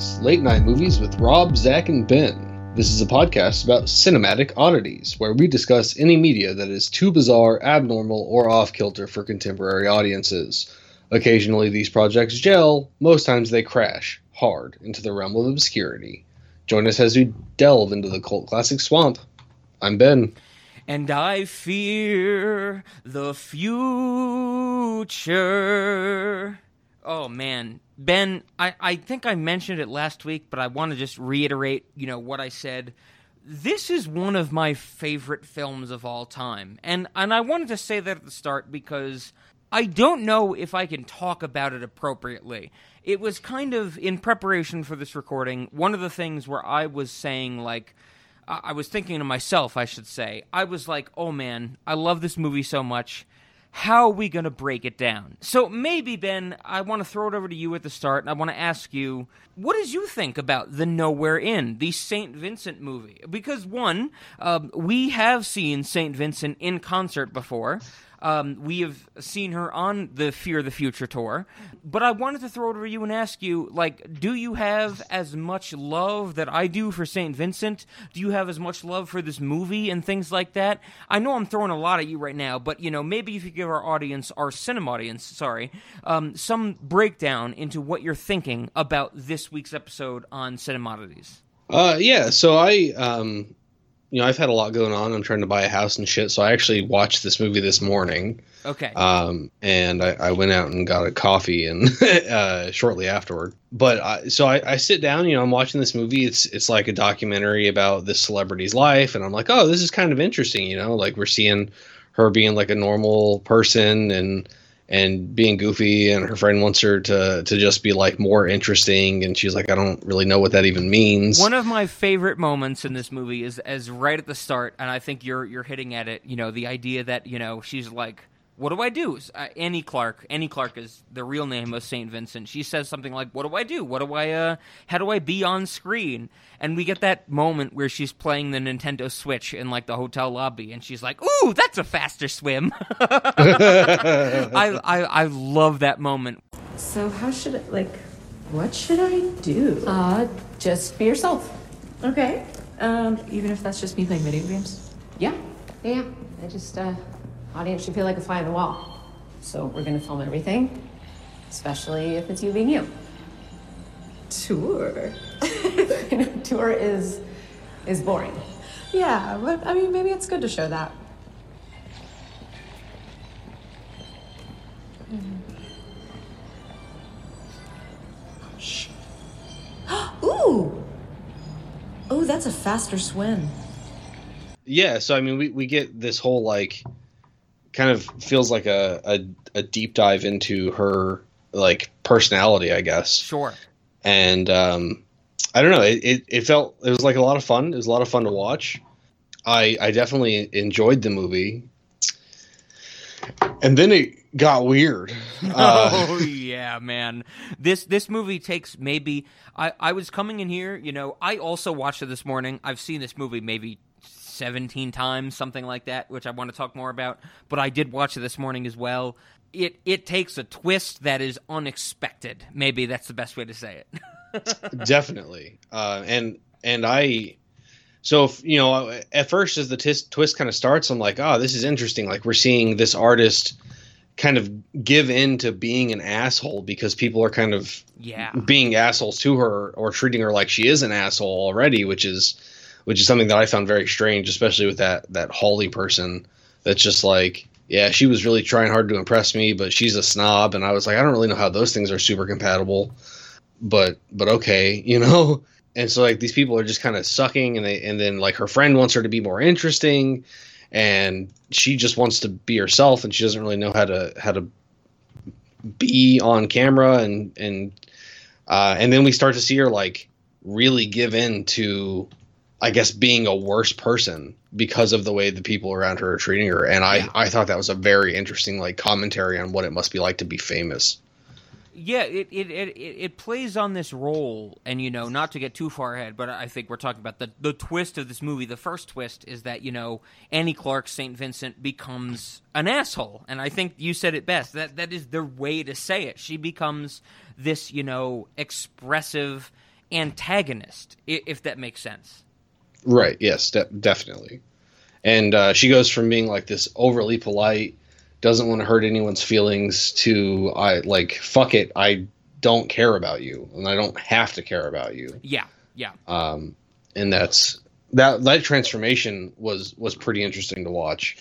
Late night movies with Rob, Zach, and Ben. This is a podcast about cinematic oddities, where we discuss any media that is too bizarre, abnormal, or off kilter for contemporary audiences. Occasionally, these projects gel, most times they crash hard into the realm of obscurity. Join us as we delve into the cult classic swamp. I'm Ben. And I fear the future. Oh man, Ben, I, I think I mentioned it last week, but I want to just reiterate, you know, what I said. This is one of my favorite films of all time. And and I wanted to say that at the start because I don't know if I can talk about it appropriately. It was kind of in preparation for this recording, one of the things where I was saying like I was thinking to myself, I should say, I was like, "Oh man, I love this movie so much." How are we going to break it down? So maybe, Ben, I want to throw it over to you at the start, and I want to ask you, what did you think about the Nowhere Inn, the St. Vincent movie? Because, one, um, we have seen St. Vincent in concert before. Um, we have seen her on the Fear the Future tour, but I wanted to throw it over you and ask you, like, do you have as much love that I do for Saint Vincent? Do you have as much love for this movie and things like that? I know I'm throwing a lot at you right now, but you know, maybe if you give our audience, our cinema audience, sorry, um, some breakdown into what you're thinking about this week's episode on Cinemodities. Uh, yeah. So I, um, you know, I've had a lot going on. I'm trying to buy a house and shit. So I actually watched this movie this morning. Okay. Um, and I, I went out and got a coffee and uh, shortly afterward. But I, so I, I sit down. You know, I'm watching this movie. It's it's like a documentary about this celebrity's life, and I'm like, oh, this is kind of interesting. You know, like we're seeing her being like a normal person and and being goofy and her friend wants her to to just be like more interesting and she's like I don't really know what that even means. One of my favorite moments in this movie is as right at the start and I think you're you're hitting at it, you know, the idea that, you know, she's like what do I do? Uh, Annie Clark. Annie Clark is the real name of Saint Vincent. She says something like, "What do I do? What do I? Uh, how do I be on screen?" And we get that moment where she's playing the Nintendo Switch in like the hotel lobby, and she's like, "Ooh, that's a faster swim." I, I I love that moment. So how should it like? What should I do? Uh, just be yourself. Okay. Um, even if that's just me playing video games. Yeah. Yeah, I just uh Audience should feel like a fly on the wall. So we're gonna film everything, especially if it's you being you. Tour. You know, tour is is boring. Yeah, but I mean, maybe it's good to show that. Mm-hmm. Shh. Ooh. Oh, that's a faster swim. Yeah, so I mean, we, we get this whole like kind of feels like a, a, a deep dive into her like personality, I guess. Sure. And um, I don't know. It, it, it felt it was like a lot of fun. It was a lot of fun to watch. I I definitely enjoyed the movie. And then it got weird. Uh, oh yeah, man. This this movie takes maybe I I was coming in here, you know, I also watched it this morning. I've seen this movie maybe 17 times, something like that, which I want to talk more about. But I did watch it this morning as well. It it takes a twist that is unexpected. Maybe that's the best way to say it. Definitely, uh, and and I, so if, you know, at first as the t- twist kind of starts, I'm like, oh, this is interesting. Like we're seeing this artist kind of give in to being an asshole because people are kind of yeah being assholes to her or treating her like she is an asshole already, which is which is something that I found very strange, especially with that that Holly person. That's just like, yeah, she was really trying hard to impress me, but she's a snob, and I was like, I don't really know how those things are super compatible, but but okay, you know. And so like these people are just kind of sucking, and they and then like her friend wants her to be more interesting, and she just wants to be herself, and she doesn't really know how to how to be on camera, and and uh, and then we start to see her like really give in to I guess being a worse person because of the way the people around her are treating her. And I, yeah. I thought that was a very interesting like commentary on what it must be like to be famous. Yeah, it, it, it, it plays on this role, and you know, not to get too far ahead, but I think we're talking about the the twist of this movie. The first twist is that you know Annie Clark Saint Vincent becomes an asshole, and I think you said it best. That that is the way to say it. She becomes this you know expressive antagonist, if that makes sense. Right. Yes. De- definitely. And uh, she goes from being like this overly polite, doesn't want to hurt anyone's feelings, to I like fuck it, I don't care about you, and I don't have to care about you. Yeah, yeah. Um, and that's that that transformation was was pretty interesting to watch.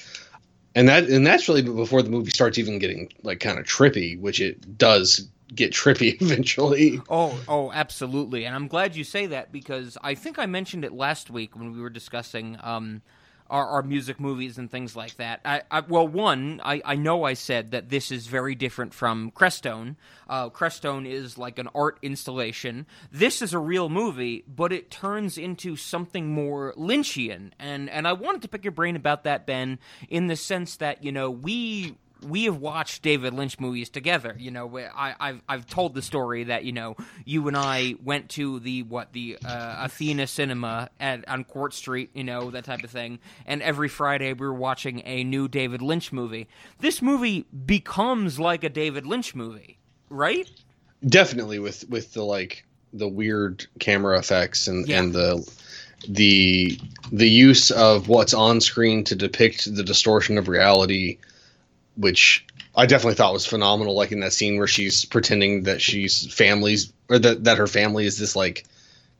And that and that's really before the movie starts even getting like kind of trippy, which it does get trippy eventually. Oh, oh, absolutely. And I'm glad you say that because I think I mentioned it last week when we were discussing um, our, our music movies and things like that. I, I, well, one, I, I know I said that this is very different from Crestone. Uh, Crestone is like an art installation. This is a real movie, but it turns into something more Lynchian. And, and I wanted to pick your brain about that, Ben, in the sense that, you know, we we have watched David Lynch movies together. You know, I, I've I've told the story that you know you and I went to the what the uh, Athena Cinema at on Court Street. You know that type of thing. And every Friday we were watching a new David Lynch movie. This movie becomes like a David Lynch movie, right? Definitely with with the like the weird camera effects and Yeah. and the the the use of what's on screen to depict the distortion of reality, which I definitely thought was phenomenal. Like in that scene where she's pretending that she's families or that that her family is this like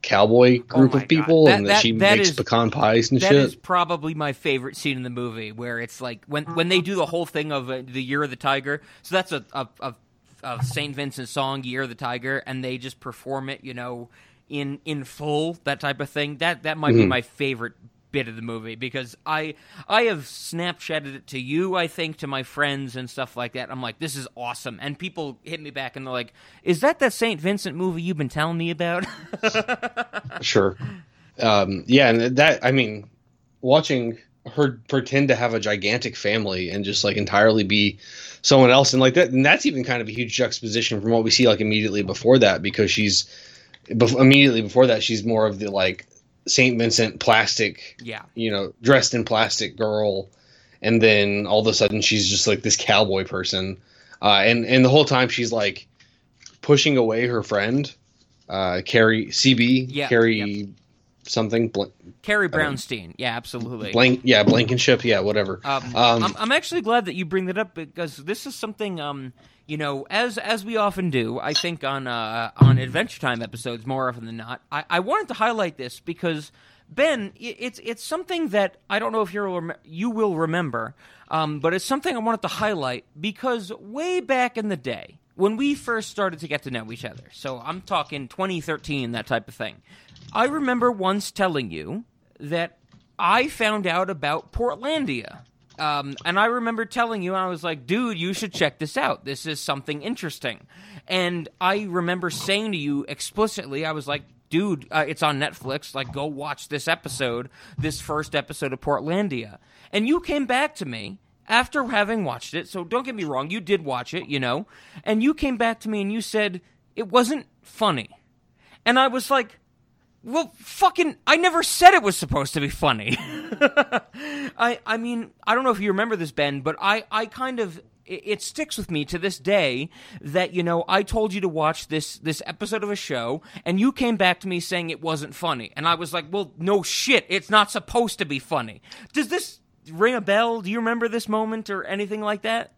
cowboy group Oh of people That- and that, that- she that makes is- pecan pies and That shit. is probably my favorite scene in the movie, where it's like when when they do the whole thing of uh, the Year of the Tiger. So that's a a, a, a Saint Vincent song, Year of the Tiger, and they just perform it, you know, in in full, that type of thing. That that might be my favorite bit of the movie because I I have Snapchatted it to you, I think, to my friends and stuff like that. I'm like, this is awesome, and people hit me back and they're like, is that that Saint Vincent movie you've been telling me about? Sure. Um, yeah, and that I mean, watching her pretend to have a gigantic family and just like entirely be someone else, and like that, and that's even kind of a huge juxtaposition from what we see like immediately before that, because she's bef- immediately before that she's more of the like Saint Vincent plastic, yeah. you know, dressed in plastic girl, and then all of a sudden she's just like this cowboy person, uh, and and the whole time she's like pushing away her friend, uh, Carrie CB, Yeah, Carrie something, bl- Carrie Brownstein, yeah, absolutely. blank, yeah, Blankenship, yeah, whatever. Um, Um, I'm, I'm actually glad that you bring that up because this is something, um, you know, as as we often do. I think on uh, on Adventure Time episodes more often than not. I, I wanted to highlight this because Ben, i- it's it's something that I don't know if you rem- you will remember, um, but it's something I wanted to highlight because way back in the day when we first started to get to know each other. So I'm talking 2013, that type of thing. I remember once telling you that I found out about Portlandia. Um, and I remember telling you, I was like, dude, you should check this out. This is something interesting. And I remember saying to you explicitly, I was like, dude, uh, it's on Netflix. Like, go watch this episode, this first episode of Portlandia. And you came back to me after having watched it. So don't get me wrong, you did watch it, you know. And you came back to me and you said it wasn't funny. And I was like, well, fucking, I never said it was supposed to be funny. I, I mean, I don't know if you remember this, Ben, but I, I kind of, it, it sticks with me to this day that you know I told you to watch this this episode of a show, and you came back to me saying it wasn't funny, and I was like, well, no shit, it's not supposed to be funny. Does this ring a bell? Do you remember this moment or anything like that?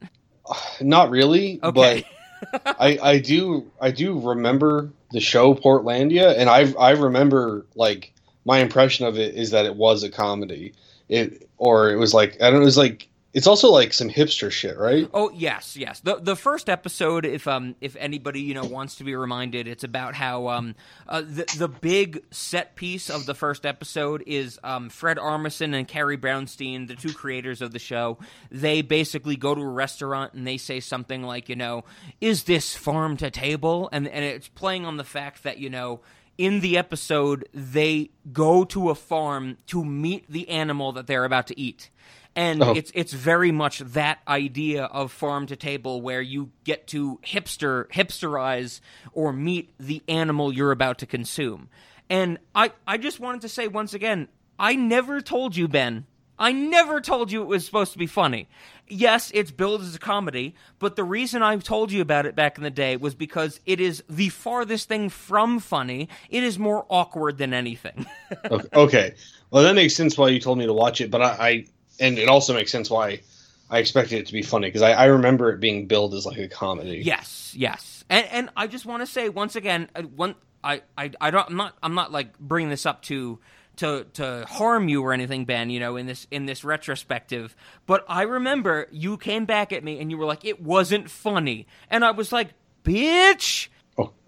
Not really, Okay. but I I do I do remember the show Portlandia, and I I remember like my impression of it is that it was a comedy, it or it was like I don't know, it was like it's also like some hipster shit, right? Oh yes, yes. The the first episode, if um if anybody you know wants to be reminded, it's about how um uh, the the big set piece of the first episode is um Fred Armisen and Carrie Brownstein, the two creators of the show. They basically go to a restaurant and they say something like, you know, is this farm to table? And and it's playing on the fact that you know in the episode they go to a farm to meet the animal that they're about to eat and Oh. it's it's very much that idea of farm to table where you get to hipster hipsterize or meet the animal you're about to consume. And I I just wanted to say once again, I never told you Ben. I never told you it was supposed to be funny. Yes, it's billed as a comedy, but the reason I told you about it back in the day was because it is the farthest thing from funny. It is more awkward than anything. okay. okay. Well, that makes sense why you told me to watch it, but I, I and it also makes sense why I expected it to be funny because I, I remember it being billed as like a comedy. Yes, yes, and and I just want to say once again, uh, one I, I I don't I'm not I'm not like bringing this up to to to harm you or anything, Ben. You know, in this in this retrospective, but I remember you came back at me and you were like, it wasn't funny, and I was like, bitch.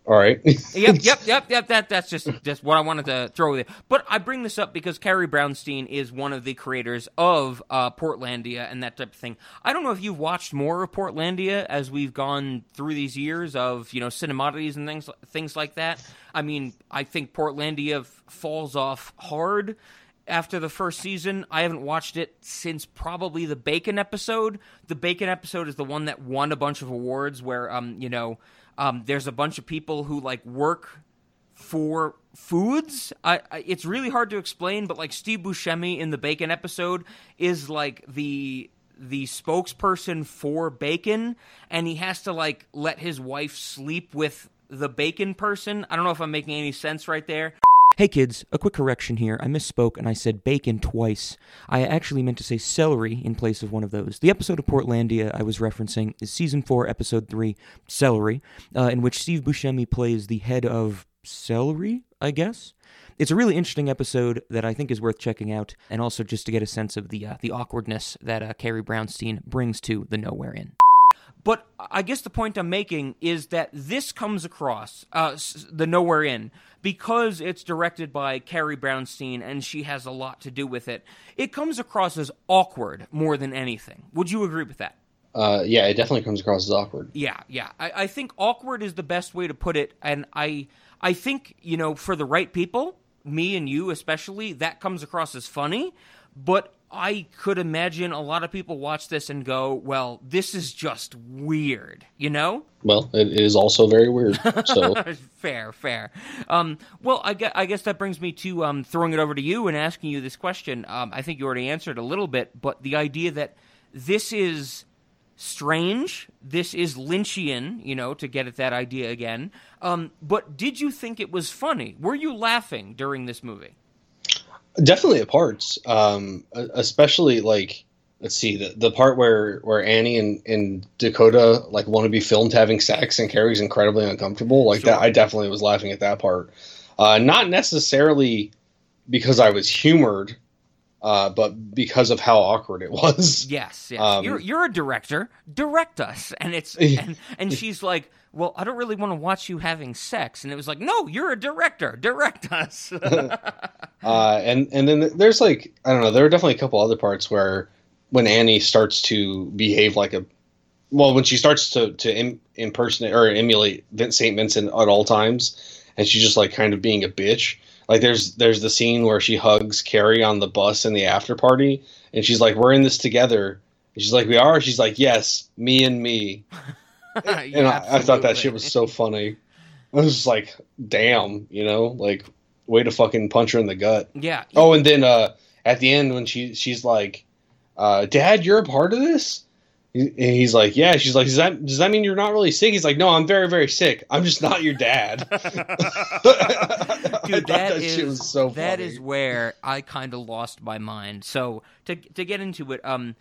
All right. yep, yep, yep, yep. That that's just just what I wanted to throw there. But I bring this up because Carrie Brownstein is one of the creators of uh, Portlandia and that type of thing. I don't know if you've watched more of Portlandia as we've gone through these years of you know cinemodities and things things like that. I mean, I think Portlandia f- falls off hard after the first season. I haven't watched it since probably the Bacon episode. The Bacon episode is the one that won a bunch of awards where um you know um, there's a bunch of people who like work for foods. I, I, it's really hard to explain, but like Steve Buscemi in the Bacon episode is like the the spokesperson for Bacon, and he has to like let his wife sleep with the Bacon person. I don't know if I'm making any sense right there. Hey kids, a quick correction here. I misspoke and I said bacon twice. I actually meant to say celery in place of one of those. The episode of Portlandia I was referencing is season 4, episode 3, Celery, uh, in which Steve Buscemi plays the head of celery, I guess. It's a really interesting episode that I think is worth checking out, and also just to get a sense of the uh, the awkwardness that uh, Carrie Brownstein brings to the Nowhere Inn. But I guess the point I'm making is that this comes across uh, the Nowhere Inn because it's directed by Carrie Brownstein and she has a lot to do with it. It comes across as awkward more than anything. Would you agree with that? Uh, yeah, it definitely comes across as awkward. Yeah, yeah. I, I think awkward is the best way to put it, and I I think you know for the right people, me and you especially, that comes across as funny. But I could imagine a lot of people watch this and go, "Well, this is just weird," you know. Well, it is also very weird. So fair, fair. Um, well, I guess, I guess, that brings me to um, throwing it over to you and asking you this question. Um, I think you already answered a little bit, but the idea that this is strange, this is Lynchian, you know, to get at that idea again. Um, but did you think it was funny? Were you laughing during this movie? Definitely at parts, um, especially like let's see the the part where where Annie and, and Dakota like want to be filmed having sex and Carrie's incredibly uncomfortable. Like sure. that, I definitely was laughing at that part. Uh, not necessarily because I was humored, uh, but because of how awkward it was. Yes, yes. Um, you're you're a director. Direct us, and it's and and she's like well, I don't really want to watch you having sex. And it was like, no, you're a director. Direct us. uh, and and then there's like I don't know. There are definitely a couple other parts where when Annie starts to behave like a well, when she starts to to Im- impersonate or emulate Vince St. Vincent at all times, and she's just like kind of being a bitch. Like there's there's the scene where she hugs Carrie on the bus in the after party, and she's like, "We're in this together." And she's like, "We are." She's like, "Yes, me and me." and I, I, thought that shit was so funny. I was just like, damn, you know, like way to fucking punch her in the gut. Yeah. Oh, and then uh, at the end when she she's like, uh, "Dad, you're a part of this." And he's like, "Yeah." She's like, "Does that does that mean you're not really sick?" He's like, "No, I'm very very sick. I'm just not your dad." Dude, that, that is so that is where I kind of lost my mind. So to to get into it, um,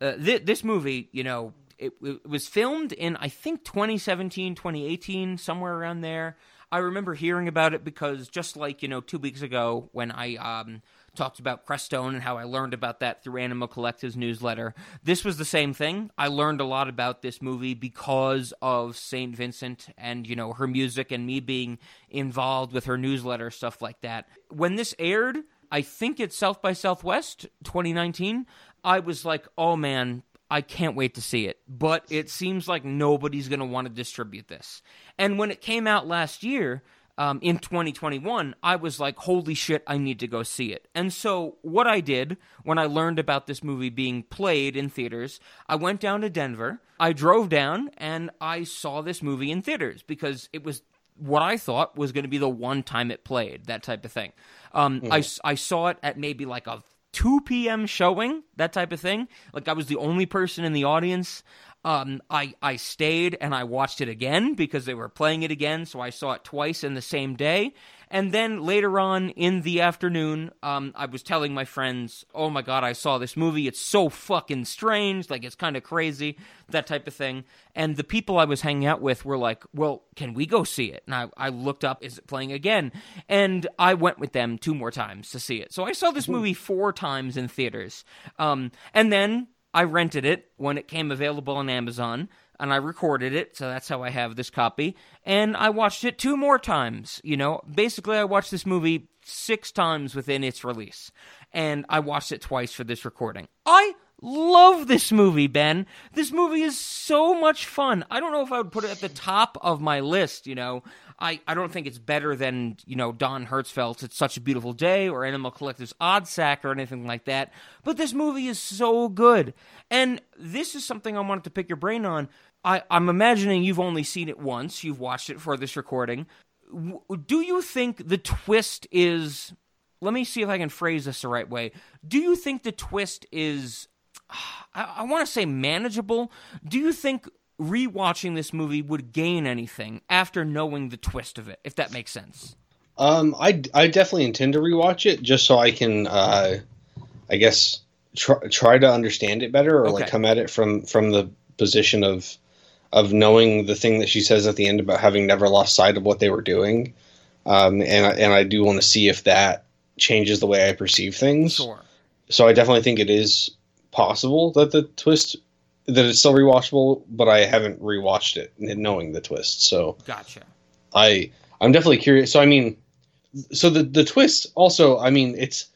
uh, th- this movie, you know, it, it was filmed in I think 2017, 2018, somewhere around there. I remember hearing about it because just like you know two weeks ago when I um, talked about Crestone and how I learned about that through Animal Collective's newsletter. This was the same thing. I learned a lot about this movie because of St. Vincent and, you know, her music and me being involved with her newsletter, stuff like that. When this aired, I think it's South by Southwest 2019, I was like, oh man, I can't wait to see it. But it seems like nobody's going to want to distribute this. And when it came out last year, um, in 2021, I was like, holy shit, I need to go see it. And so, what I did when I learned about this movie being played in theaters, I went down to Denver. I drove down and I saw this movie in theaters because it was what I thought was going to be the one time it played, that type of thing. Um, mm. I, I saw it at maybe like a 2 p.m. showing, that type of thing. Like I was the only person in the audience. Um, I I stayed and I watched it again because they were playing it again, so I saw it twice in the same day. And then later on in the afternoon, um, I was telling my friends, "Oh my god, I saw this movie. It's so fucking strange. Like it's kind of crazy, that type of thing." And the people I was hanging out with were like, "Well, can we go see it?" And I, I looked up, "Is it playing again?" And I went with them two more times to see it. So I saw this movie four times in theaters. Um, and then I rented it when it came available on Amazon and I recorded it, so that's how I have this copy. And I watched it two more times. You know, basically, I watched this movie six times within its release, and I watched it twice for this recording. I love this movie, Ben. This movie is so much fun. I don't know if I would put it at the top of my list, you know. I, I don't think it's better than, you know, Don Hertzfeldt's It's Such a Beautiful Day or Animal Collective's Oddsac or anything like that. But this movie is so good. And this is something I wanted to pick your brain on. I, I'm imagining you've only seen it once. You've watched it for this recording. Do you think the twist is. Let me see if I can phrase this the right way. Do you think the twist is. I, I want to say manageable. Do you think rewatching this movie would gain anything after knowing the twist of it, if that makes sense? Um, I I definitely intend to rewatch it just so I can, uh, I guess, try, try to understand it better or like come at it from from the position of of knowing the thing that she says at the end about having never lost sight of what they were doing. Um, and I, and I do want to see if that changes the way I perceive things. Sure. So I definitely think it is possible that the twist that it's still rewatchable, but I haven't rewatched it knowing the twist. So Gotcha. I I'm definitely curious. So I mean, so the the twist also. I mean, it's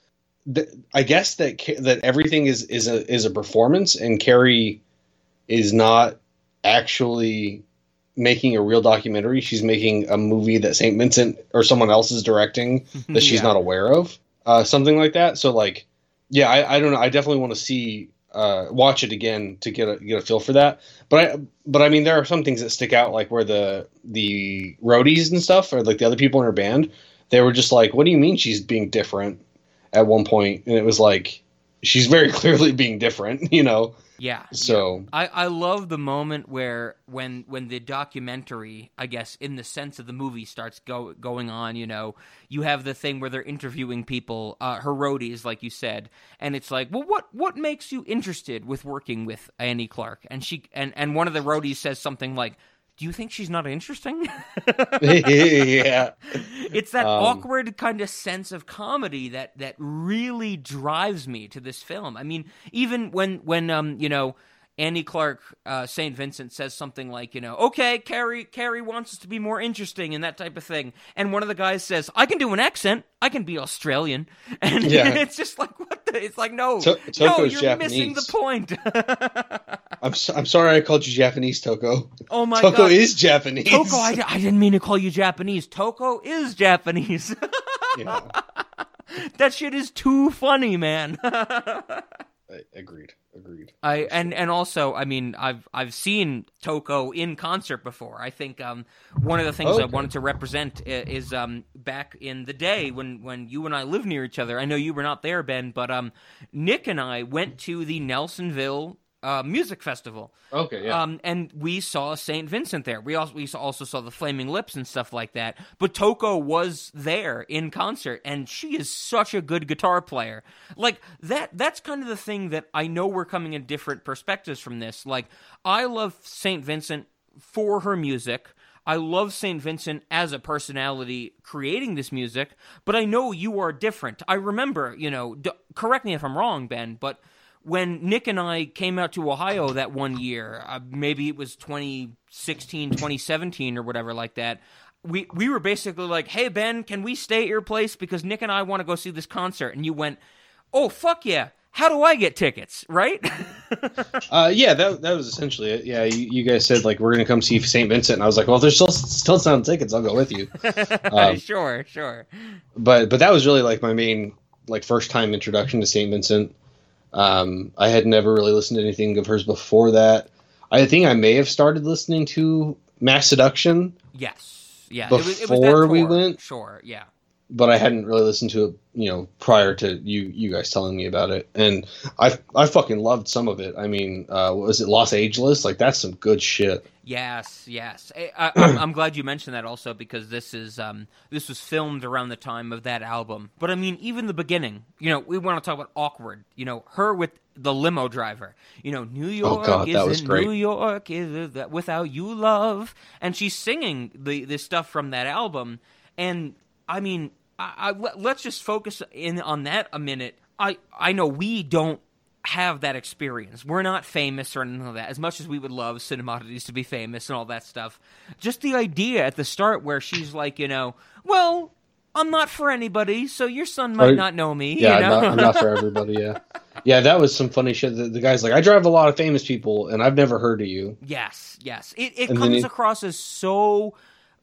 the, I guess that that everything is is a is a performance, and Carrie is not actually making a real documentary. She's making a movie that St. Vincent or someone else is directing that she's Yeah. not aware of. Uh, something like that. So like, yeah, I, I don't know. I definitely want to see uh, watch it again to get a get a feel for that. But I but I mean there are some things that stick out like where the the roadies and stuff or like the other people in her band they were just like what do you mean she's being different at one point and it was like she's very clearly being different you know Yeah. so I, I love the moment where when when the documentary, I guess, in the sense of the movie starts go, going on, you know, you have the thing where they're interviewing people, uh, her roadies, like you said, and it's like, well, what what makes you interested with working with Annie Clark? And she and and one of the roadies says something like, "Do you think she's not interesting?" yeah it's that Um, awkward kind of sense of comedy that that really drives me to this film. I mean, even when when um you know Annie Clark uh, Saint Vincent says something like you know okay Carrie Carrie wants us to be more interesting and that type of thing, and one of the guys says I can do an accent, I can be Australian, and Yeah. it's just like what the it's like no To- no you're missing the point. I'm, so, I'm sorry I called you Japanese Toko oh my god. Toko god. is Japanese Toko, I didn't mean to call you Japanese. Toko is Japanese. yeah, that shit is too funny, man. I- agreed agreed I and and also, I mean, I've I've seen Toko in concert before. I think um one of the things I wanted to represent is um back in the day when when you and I lived near each other. I know you were not there, Ben, but um Nick and I went to the Nelsonville uh, music festival. okay yeah Um, and we saw Saint Vincent there. We also we also saw the Flaming Lips and stuff like that. But Toko was there in concert, and she is such a good guitar player. Like that. That's kind of the thing that I know we're coming in different perspectives from this. Like I love Saint Vincent for her music. I love St. Vincent as a personality creating this music, but I know you are different. I remember, you know, d- correct me if I'm wrong, Ben, but when Nick and I came out to Ohio that one year, uh, maybe it was 2016, 2017 or whatever like that. We we were basically like, "Hey Ben, can we stay at your place because Nick and I want to go see this concert?" And you went, "Oh fuck yeah. How do I get tickets?" Right? Uh, yeah, that that was essentially it. Yeah, you, you guys said like we're gonna come see Saint Vincent, and I was like, well, if there's still still some tickets, I'll go with you. Um, sure, sure. but but that was really like my main like first time introduction to Saint Vincent. Um, I had never really listened to anything of hers before that. I think I may have started listening to Masseduction. Yes. Yeah. it was, it was that Before we went? Sure. Yeah. but I hadn't really listened to it, you know, prior to you you guys telling me about it, and I I fucking loved some of it. I mean, uh, was it Los Angeles? Like that's some good shit. Yes, yes. I, I, I'm, I'm glad you mentioned that also because this is um, this was filmed around the time of that album. But I mean, even the beginning. You know, we want to talk about awkward. You know, her with the limo driver. You know, New York Oh, God, isn't. New York is without you love, and she's singing the the stuff from that album. And I mean, I, I let- let's just focus in on that a minute. I I know we don't have that experience. We're not famous or anything like that. As much as we would love Cinemodities to be famous and all that stuff, just the idea at the start where she's like, you know, well, I'm not for anybody, so your son might Right. not know me. Yeah, you know? not, I'm not for everybody. Yeah, yeah, that was some funny shit. The, the guy's like, I drive a lot of famous people, and I've never heard of you. Yes, yes. It, it comes he- across as so.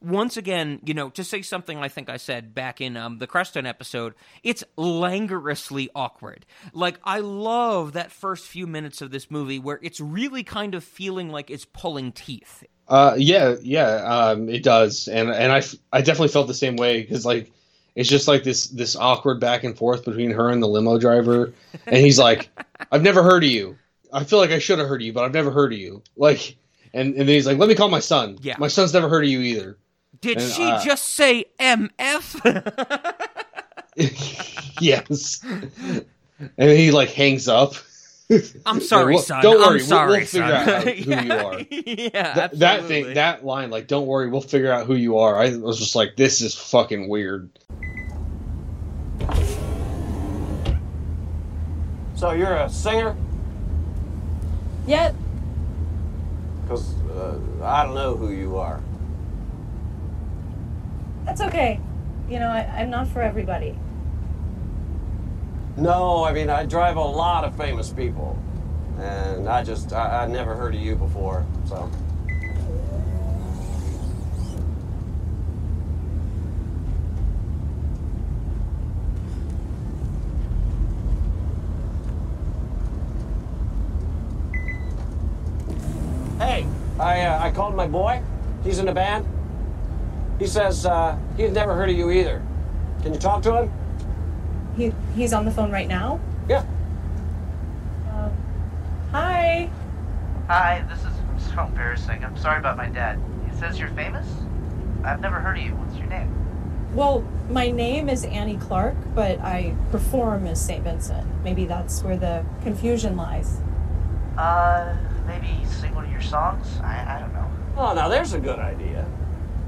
Once again, you know, to say something I think I said back in um, the Crestone episode, it's languorously awkward. Like, I love that first few minutes of this movie where it's really kind of feeling like it's pulling teeth. Uh, yeah, yeah, um, it does, and and I, f- I definitely felt the same way because like it's just like this this awkward back and forth between her and the limo driver, and he's like, I've never heard of you. I feel like I should have heard of you, but I've never heard of you. Like, and and then he's like, let me call my son. Yeah. my son's never heard of you either. Did And, she uh, just say MF? yes, and he like hangs up. I'm sorry, Well, son. don't worry, I'm we'll- sorry, we'll figure son. out how- who you are. yeah, That, that thing, that line, like, don't worry, we'll figure out who you are. I was just like, this is fucking weird. So you're a singer? Yet, Because uh, I don't know who you are. That's okay. You know, I, I'm not for everybody. No, I mean, I drive a lot of famous people. And I just, I, I never heard of you before, so. Hey, I, uh, I called my boy. He's in a band. He says uh, he's never heard of you either. Can you talk to him? He, he's on the phone right now. Yeah. Um, hi. Hi, this is so embarrassing. I'm sorry about my dad. He says you're famous? I've never heard of you. What's your name? Well, my name is Annie Clark, but I perform as St. Vincent. Maybe that's where the confusion lies. Uh, maybe sing one of your songs? I, I don't know. Oh, now there's a good idea.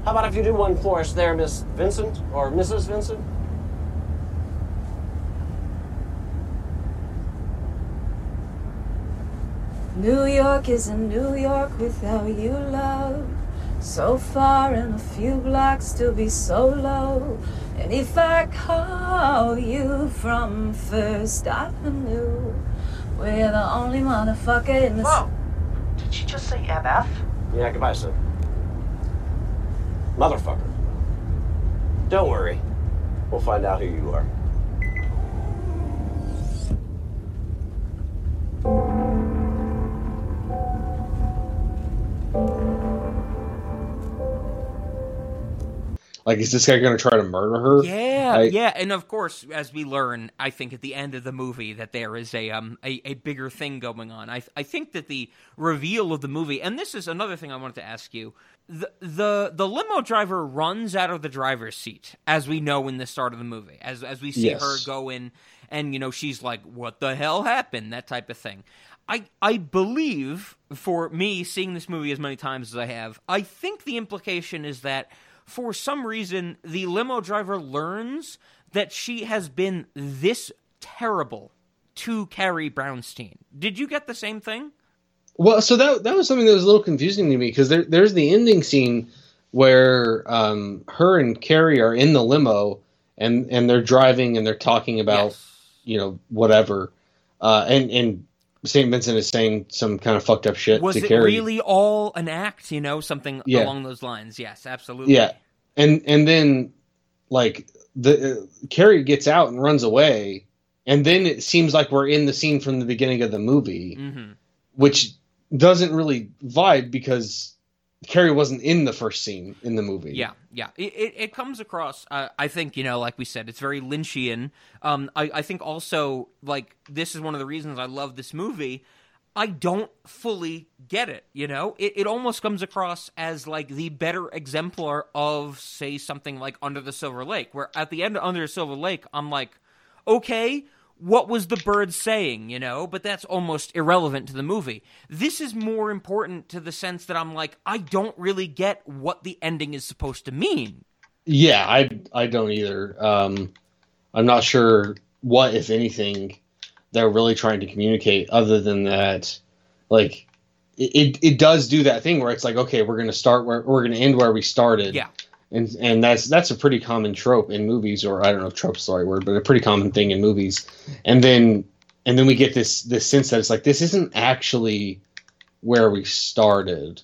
How about if you do one for us there, Miss Vincent or Mrs. Vincent? New York isn't New York without you, love. So far and a few blocks to be so low. And if I call you from First Avenue, we're the only motherfucker in the. Whoa! Did she just say MF? Yeah, goodbye, son. Motherfucker. Don't worry. We'll find out who you are. Like, is this guy going to try to murder her? Yeah, I- yeah, and of course, as we learn, I think at the end of the movie that there is a um a, a bigger thing going on. I I think that the reveal of the movie, and this is another thing I wanted to ask you. The the the limo driver runs out of the driver's seat, as we know in the start of the movie, as as we see Yes. her go in, and you know she's like, "What the hell happened?" That type of thing. I I believe for me seeing this movie as many times as I have, I think the implication is that for some reason the limo driver learns that she has been this terrible to Carrie Brownstein. Did you get the same thing? Well, so that that was something that was a little confusing to me because there, there's the ending scene where um, her and Carrie are in the limo and and they're driving and they're talking about Yes. you know whatever, uh, and and Saint Vincent is saying some kind of fucked up shit Was to it Carrie. really all an act? You know, something Yeah. along those lines. Yes, absolutely. Yeah, and and then like the uh, Carrie gets out and runs away, and then it seems like we're in the scene from the beginning of the movie, hmm which doesn't really vibe because Carrie wasn't in the first scene in the movie. Yeah, yeah. It, it, it comes across. Uh, I think you know, like we said, it's very Lynchian. Um, I, I think also like this is one of the reasons I love this movie. I don't fully get it. You know, it, it almost comes across as like the better exemplar of, say, something like Under the Silver Lake, where at the end of Under the Silver Lake, I'm like, okay, what was the bird saying, you know? But that's almost irrelevant to the movie. This is more important to the sense that I'm like, I don't really get what the ending is supposed to mean. Yeah, I I don't either. Um, I'm not sure what, if anything, they're really trying to communicate. Other than that, like it it does do that thing where it's like, okay, we're going to start where we're going to end where we started. Yeah. And and that's that's a pretty common trope in movies, or I don't know if trope's the right word, but a pretty common thing in movies. And then and then we get this this sense that it's like this isn't actually where we started.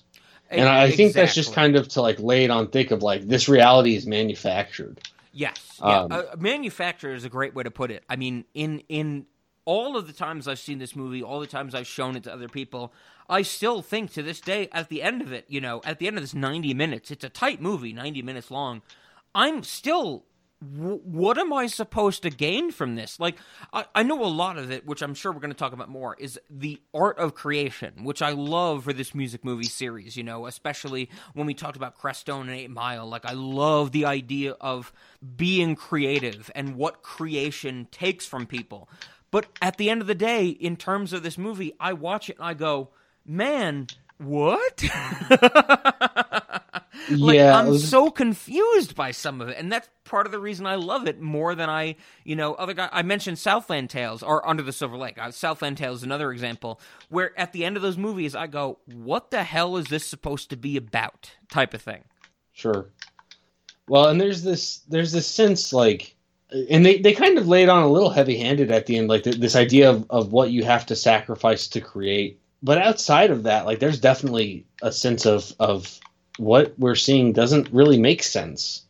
And I think that's just kind of to like lay it on thick of like this reality is manufactured. Yes, yeah. Um, uh, manufacture is a great way to put it. I mean, in in all of the times I've seen this movie, all the times I've shown it to other people, I still think to this day, at the end of it, you know, at the end of this ninety minutes, it's a tight movie, ninety minutes long. I'm still. w- What am I supposed to gain from this? Like, I, I know a lot of it, which I'm sure we're going to talk about more, is the art of creation, which I love for this music movie series, you know, especially when we talked about Crestone and Eight Mile. Like, I love the idea of being creative and what creation takes from people. But at the end of the day, in terms of this movie, I watch it and I go, man, what? like yeah, I'm was- so confused by some of it, and that's part of the reason I love it more than I, you know, other guy. I mentioned Southland Tales or Under the Silver Lake. Uh, Southland Tales is another example where at the end of those movies, I go, "What the hell is this supposed to be about?" Type of thing. Sure. Well, and there's this there's this sense like, and they, they kind of laid on a little heavy handed at the end, like th- this idea of, of what you have to sacrifice to create. But outside of that, like there's definitely a sense of of what we're seeing doesn't really make sense,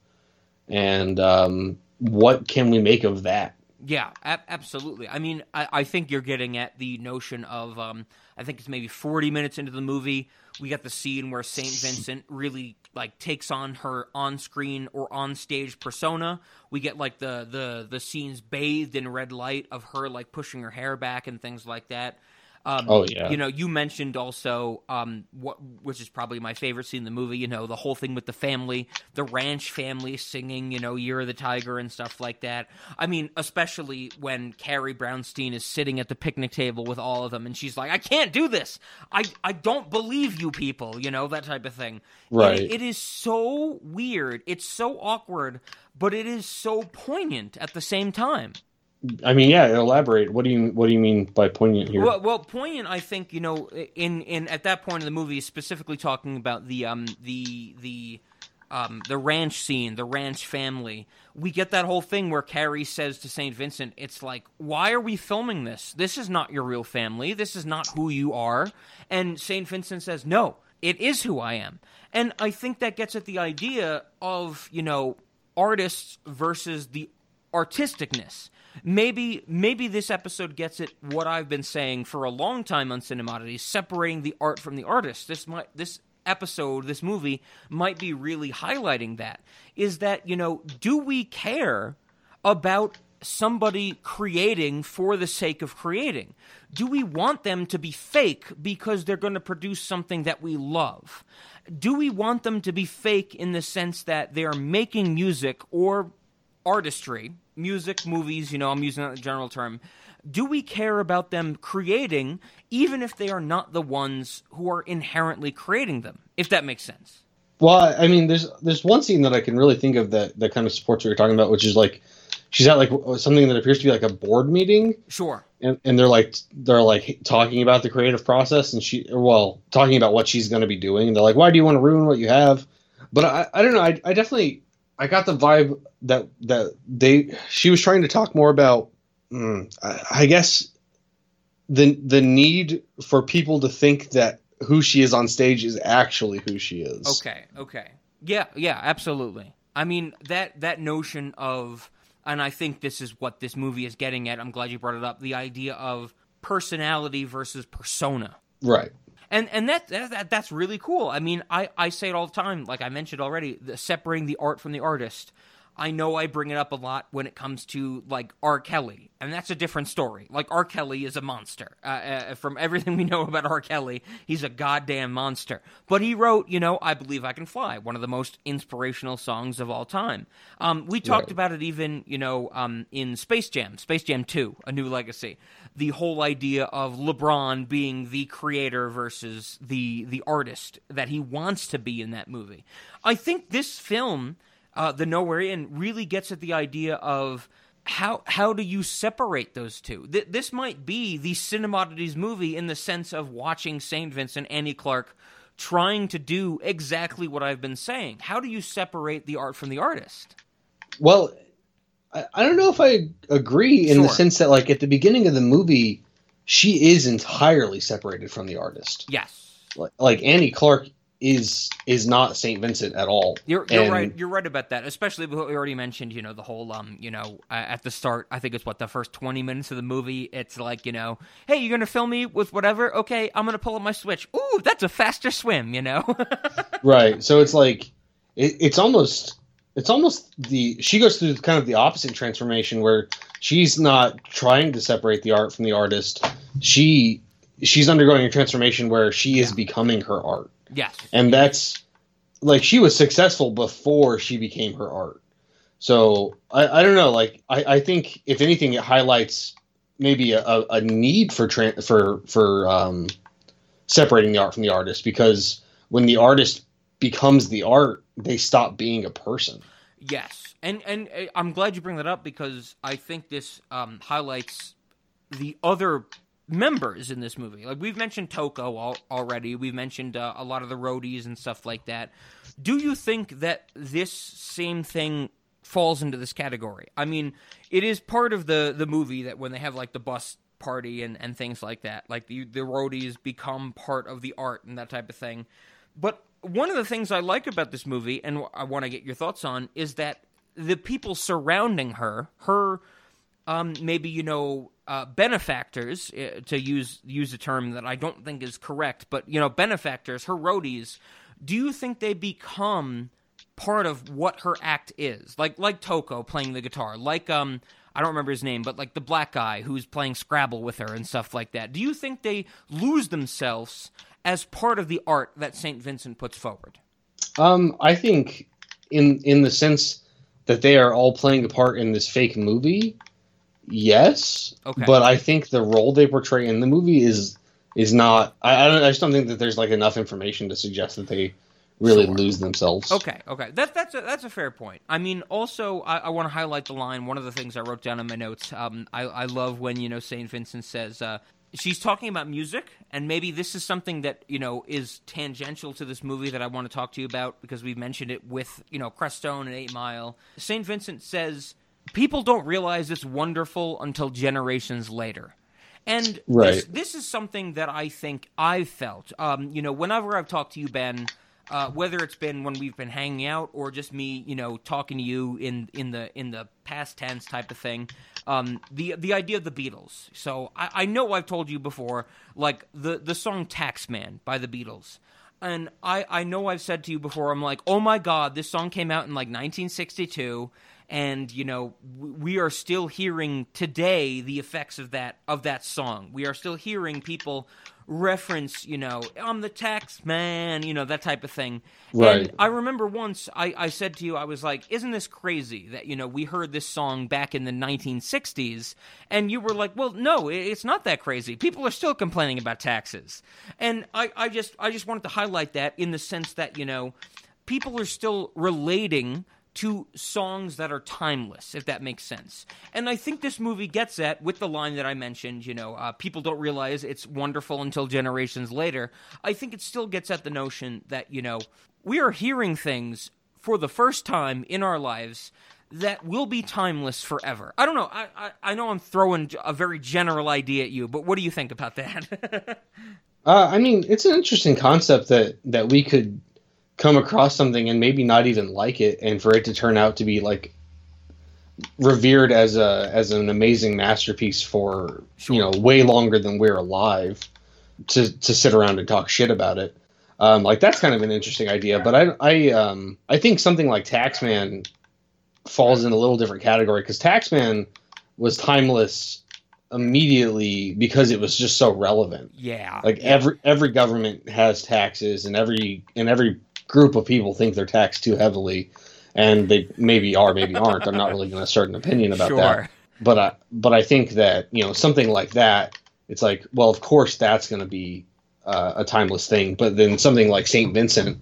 and um, what can we make of that? Yeah, ab- absolutely. I mean, I, I think you're getting at the notion of, um, I think it's maybe 40 minutes into the movie, we got the scene where Saint Vincent really like takes on her on-screen or on-stage persona. We get like the the the scenes bathed in red light of her like pushing her hair back and things like that. Um, Oh, yeah. You know, you mentioned also um, what, which is probably my favorite scene in the movie. You know, the whole thing with the family, the ranch family singing, you know, "Year of the Tiger" and stuff like that. I mean, especially when Carrie Brownstein is sitting at the picnic table with all of them, and she's like, "I can't do this. I I don't believe you people." You know, that type of thing. Right. it- it is so weird. It's so awkward, but it is so poignant at the same time. I mean, yeah, elaborate. What do you what do you mean by poignant here? Well, well, poignant. I think you know, in in at that point in the movie, specifically talking about the um the the um the ranch scene, the ranch family. We get that whole thing where Carrie says to Saint Vincent, "It's like, why are we filming this? This is not your real family. This is not who you are." And Saint Vincent says, "No, it is who I am." And I think that gets at the idea of you know artists versus the artisticness. Maybe maybe this episode gets it what I've been saying for a long time on Cinemodities, separating the art from the artist. This might this episode, this movie might be really highlighting that. Is that, you know, do we care about somebody creating for the sake of creating? Do we want them to be fake because they're going to produce something that we love? Do we want them to be fake in the sense that they are making music or artistry, music, movies, you know, I'm using that a general term. Do we care about them creating even if they are not the ones who are inherently creating them? If that makes sense. Well, I mean, there's there's one scene that I can really think of that that kind of supports what you're talking about, which is like she's at like something that appears to be like a board meeting, Sure. and, and they're like they're like talking about the creative process, and she well talking about what she's going to be doing, and they're like, why do you want to ruin what you have? But I I don't know, I I definitely I got the vibe that that they she was trying to talk more about, mm, I, I guess the the need for people to think that who she is on stage is actually who she is. Okay, okay. Yeah, yeah, absolutely. I mean that that notion of and I think this is what this movie is getting at. I'm glad you brought it up. The idea of personality versus persona. Right. And and that, that, that that's really cool. I mean, I I say it all the time, like I mentioned already, the, separating the art from the artist. I know I bring it up a lot when it comes to like R. Kelly, and that's a different story. Like R. Kelly is a monster. Uh, uh, from everything we know about R. Kelly, he's a goddamn monster. But he wrote, you know, "I Believe I Can Fly," one of the most inspirational songs of all time. Um, we talked Right. about it even, you know, um, in Space Jam, Space Jam Two, A New Legacy. The whole idea of LeBron being the creator versus the the artist that he wants to be in that movie. I think this film uh, the Nowhere Inn really gets at the idea of how how do you separate those two? Th- this might be the Cinemodities movie in the sense of watching Saint Vincent, Annie Clark, trying to do exactly what I've been saying. How do you separate the art from the artist? Well, I, I don't know if I agree in the sense that, like, at the beginning of the movie, she is entirely separated from the artist. Yes, Like, like Annie Clark is is not Saint Vincent at all. you're you're And- right. You're right about that. Especially what we already mentioned. You know the whole um. You know uh, at the start, I think it's what the first twenty minutes of the movie. It's like you know, hey, you're gonna film me with whatever. Okay, I'm gonna pull up my switch. Ooh, that's a faster swim. You know. Right. So it's like it, it's almost it's almost the she goes through kind of the opposite transformation where she's not trying to separate the art from the artist. She she's undergoing a transformation where she is becoming her art. yes. And that's like she was successful before she became her art. So I, I don't know. Like I, I think if anything, it highlights maybe a, a, a need for tran for for um, separating the art from the artist because when the artist becomes the art, they stop being a person. Yes, and and uh, I'm glad you bring that up because I think this um, highlights the other members in this movie. Like we've mentioned Toko al- already, we've mentioned uh, a lot of the roadies and stuff like that. Do you think that this same thing falls into this category? I mean, it is part of the the movie that when they have like the bus party and and things like that, like the the roadies become part of the art and that type of thing. But one of the things I like about this movie, and I want to get your thoughts on, is that the people surrounding her, her um, maybe you know uh, benefactors, uh, to use use a term that I don't think is correct, but you know benefactors, her roadies. Do you think they become part of what her act is? Like like Toko playing the guitar, like um. I don't remember his name, but like the black guy who's playing Scrabble with her and stuff like that. Do you think they lose themselves as part of the art that St. Vincent puts forward? Um, I think in in the sense that they are all playing a part in this fake movie, yes. Okay. But I think the role they portray in the movie is is not. I, I don't. I just don't think that there's like enough information to suggest that they really Sure. lose themselves. Okay, okay, that, that's a, that's a fair point. I mean, also, I, I want to highlight the line. One of the things I wrote down in my notes. Um, I, I love when you know Saint Vincent says uh, she's talking about music, and maybe this is something that you know is tangential to this movie that I want to talk to you about because we've mentioned it with you know Crestone and Eight Mile. Saint Vincent says people don't realize it's wonderful until generations later. And Right. this, this is something that I think I've felt. Um, you know, whenever I've talked to you, Ben, uh, whether it's been when we've been hanging out or just me, you know, talking to you in in the in the past tense type of thing. Um, the the idea of the Beatles. So I, I know I've told you before, like the the song "Taxman" by the Beatles. And I, I know I've said to you before, I'm like, oh my God, this song came out in like 1962, and you know we are still hearing today the effects of that of that song. We are still hearing people reference, you know, I'm the tax man, you know, that type of thing. Right. And I remember once I, I said to you, I was like, isn't this crazy that, you know, we heard this song back in the 1960s? And you were like, well, no, it's not that crazy. People are still complaining about taxes. And I, I just I just wanted to highlight that in the sense that, you know, people are still relating to songs that are timeless, if that makes sense. And I think this movie gets that with the line that I mentioned, you know, uh, people don't realize it's wonderful until generations later. I think it still gets at the notion that, you know, we are hearing things for the first time in our lives that will be timeless forever. I don't know. I, I, I know I'm throwing a very general idea at you, but what do you think about that? Uh, I mean, it's an interesting concept that that we could come across something and maybe not even like it, and for it to turn out to be like revered as a as an amazing masterpiece for you know way longer than we're alive. to to sit around and talk shit about it. Um, like that's kind of an interesting idea, but I I um I think something like Taxman falls in a little different category because Taxman was timeless immediately because it was just so relevant. Yeah. Like every every government has taxes, and every and every group of people think they're taxed too heavily, and they maybe are, maybe aren't. I'm not really going to start an opinion about Sure. that. But I but I think that you know something like that, it's like well, of course that's going to be uh, a timeless thing. But then something like Saint Vincent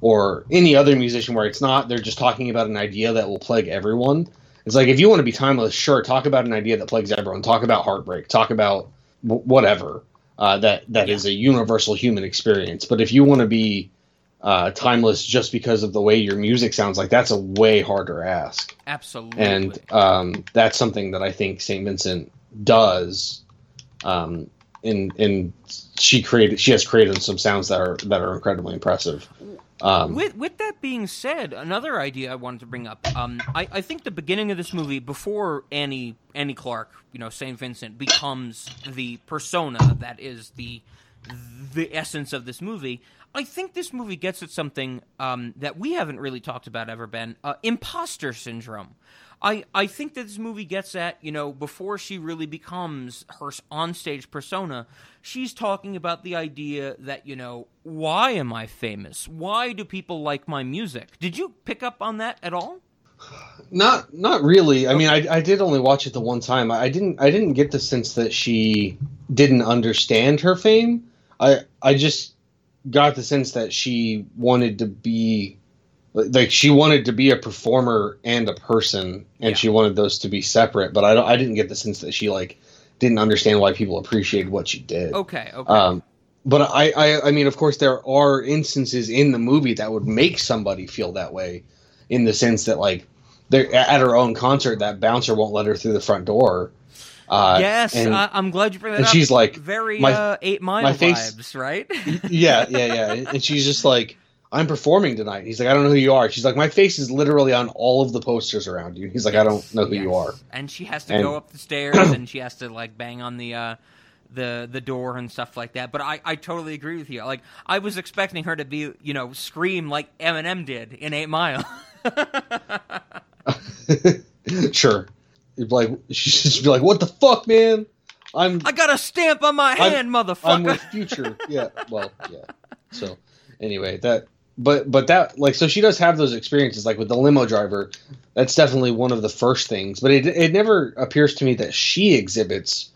or any other musician where it's not they're just talking about an idea that will plague everyone. It's like if you want to be timeless, sure, talk about an idea that plagues everyone. Talk about heartbreak. Talk about w- whatever uh, that that is a universal human experience. But if you want to be uh, timeless just because of the way your music sounds like, that's a way harder ask. Absolutely. And um, that's something that I think Saint Vincent does. Um, and and she created she has created some sounds that are that are incredibly impressive. Um, With with that being said, another idea I wanted to bring up. Um, I, I think the beginning of this movie, before Annie Annie Clark, you know, Saint Vincent becomes the persona that is the the essence of this movie. I think this movie gets at something um, that we haven't really talked about ever, Ben. Uh, imposter syndrome. I, I think that this movie gets at, you know, before she really becomes her onstage persona, she's talking about the idea that, you know, why am I famous? Why do people like my music? Did you pick up on that at all? Not not really. I mean, I, I did only watch it the one time. I didn't I didn't get the sense that she didn't understand her fame. I I just got the sense that she wanted to be like she wanted to be a performer and a person, and Yeah. she wanted those to be separate. But I don't, I didn't get the sense that she like didn't understand why people appreciated what she did. Okay, okay. Um, but I, I, I mean, of course, there are instances in the movie that would make somebody feel that way, in the sense that like they're at her own concert, that bouncer won't let her through the front door. Uh, yes, and- I, I'm glad you bring that and up. she's like, very my- uh, eight mile face- vibes, right? yeah, yeah, yeah, and she's just like, I'm performing tonight. He's like, I don't know who you are. She's like, my face is literally on all of the posters around you. He's like, I don't know who you are. And she has to And- go up the stairs and she has to like bang on the uh the the door and stuff like that. But I, I totally agree with you. Like I was expecting her to be, you know, scream like Eminem did in Eight Mile. sure. Like, she'd just be like, what the fuck, man? I'm I got a stamp on my I'm- hand, I'm motherfucker. with Future. Yeah. Well, yeah. So anyway, that but but that like so she does have those experiences like with the limo driver. That's definitely one of the first things, but it it never appears to me that she exhibits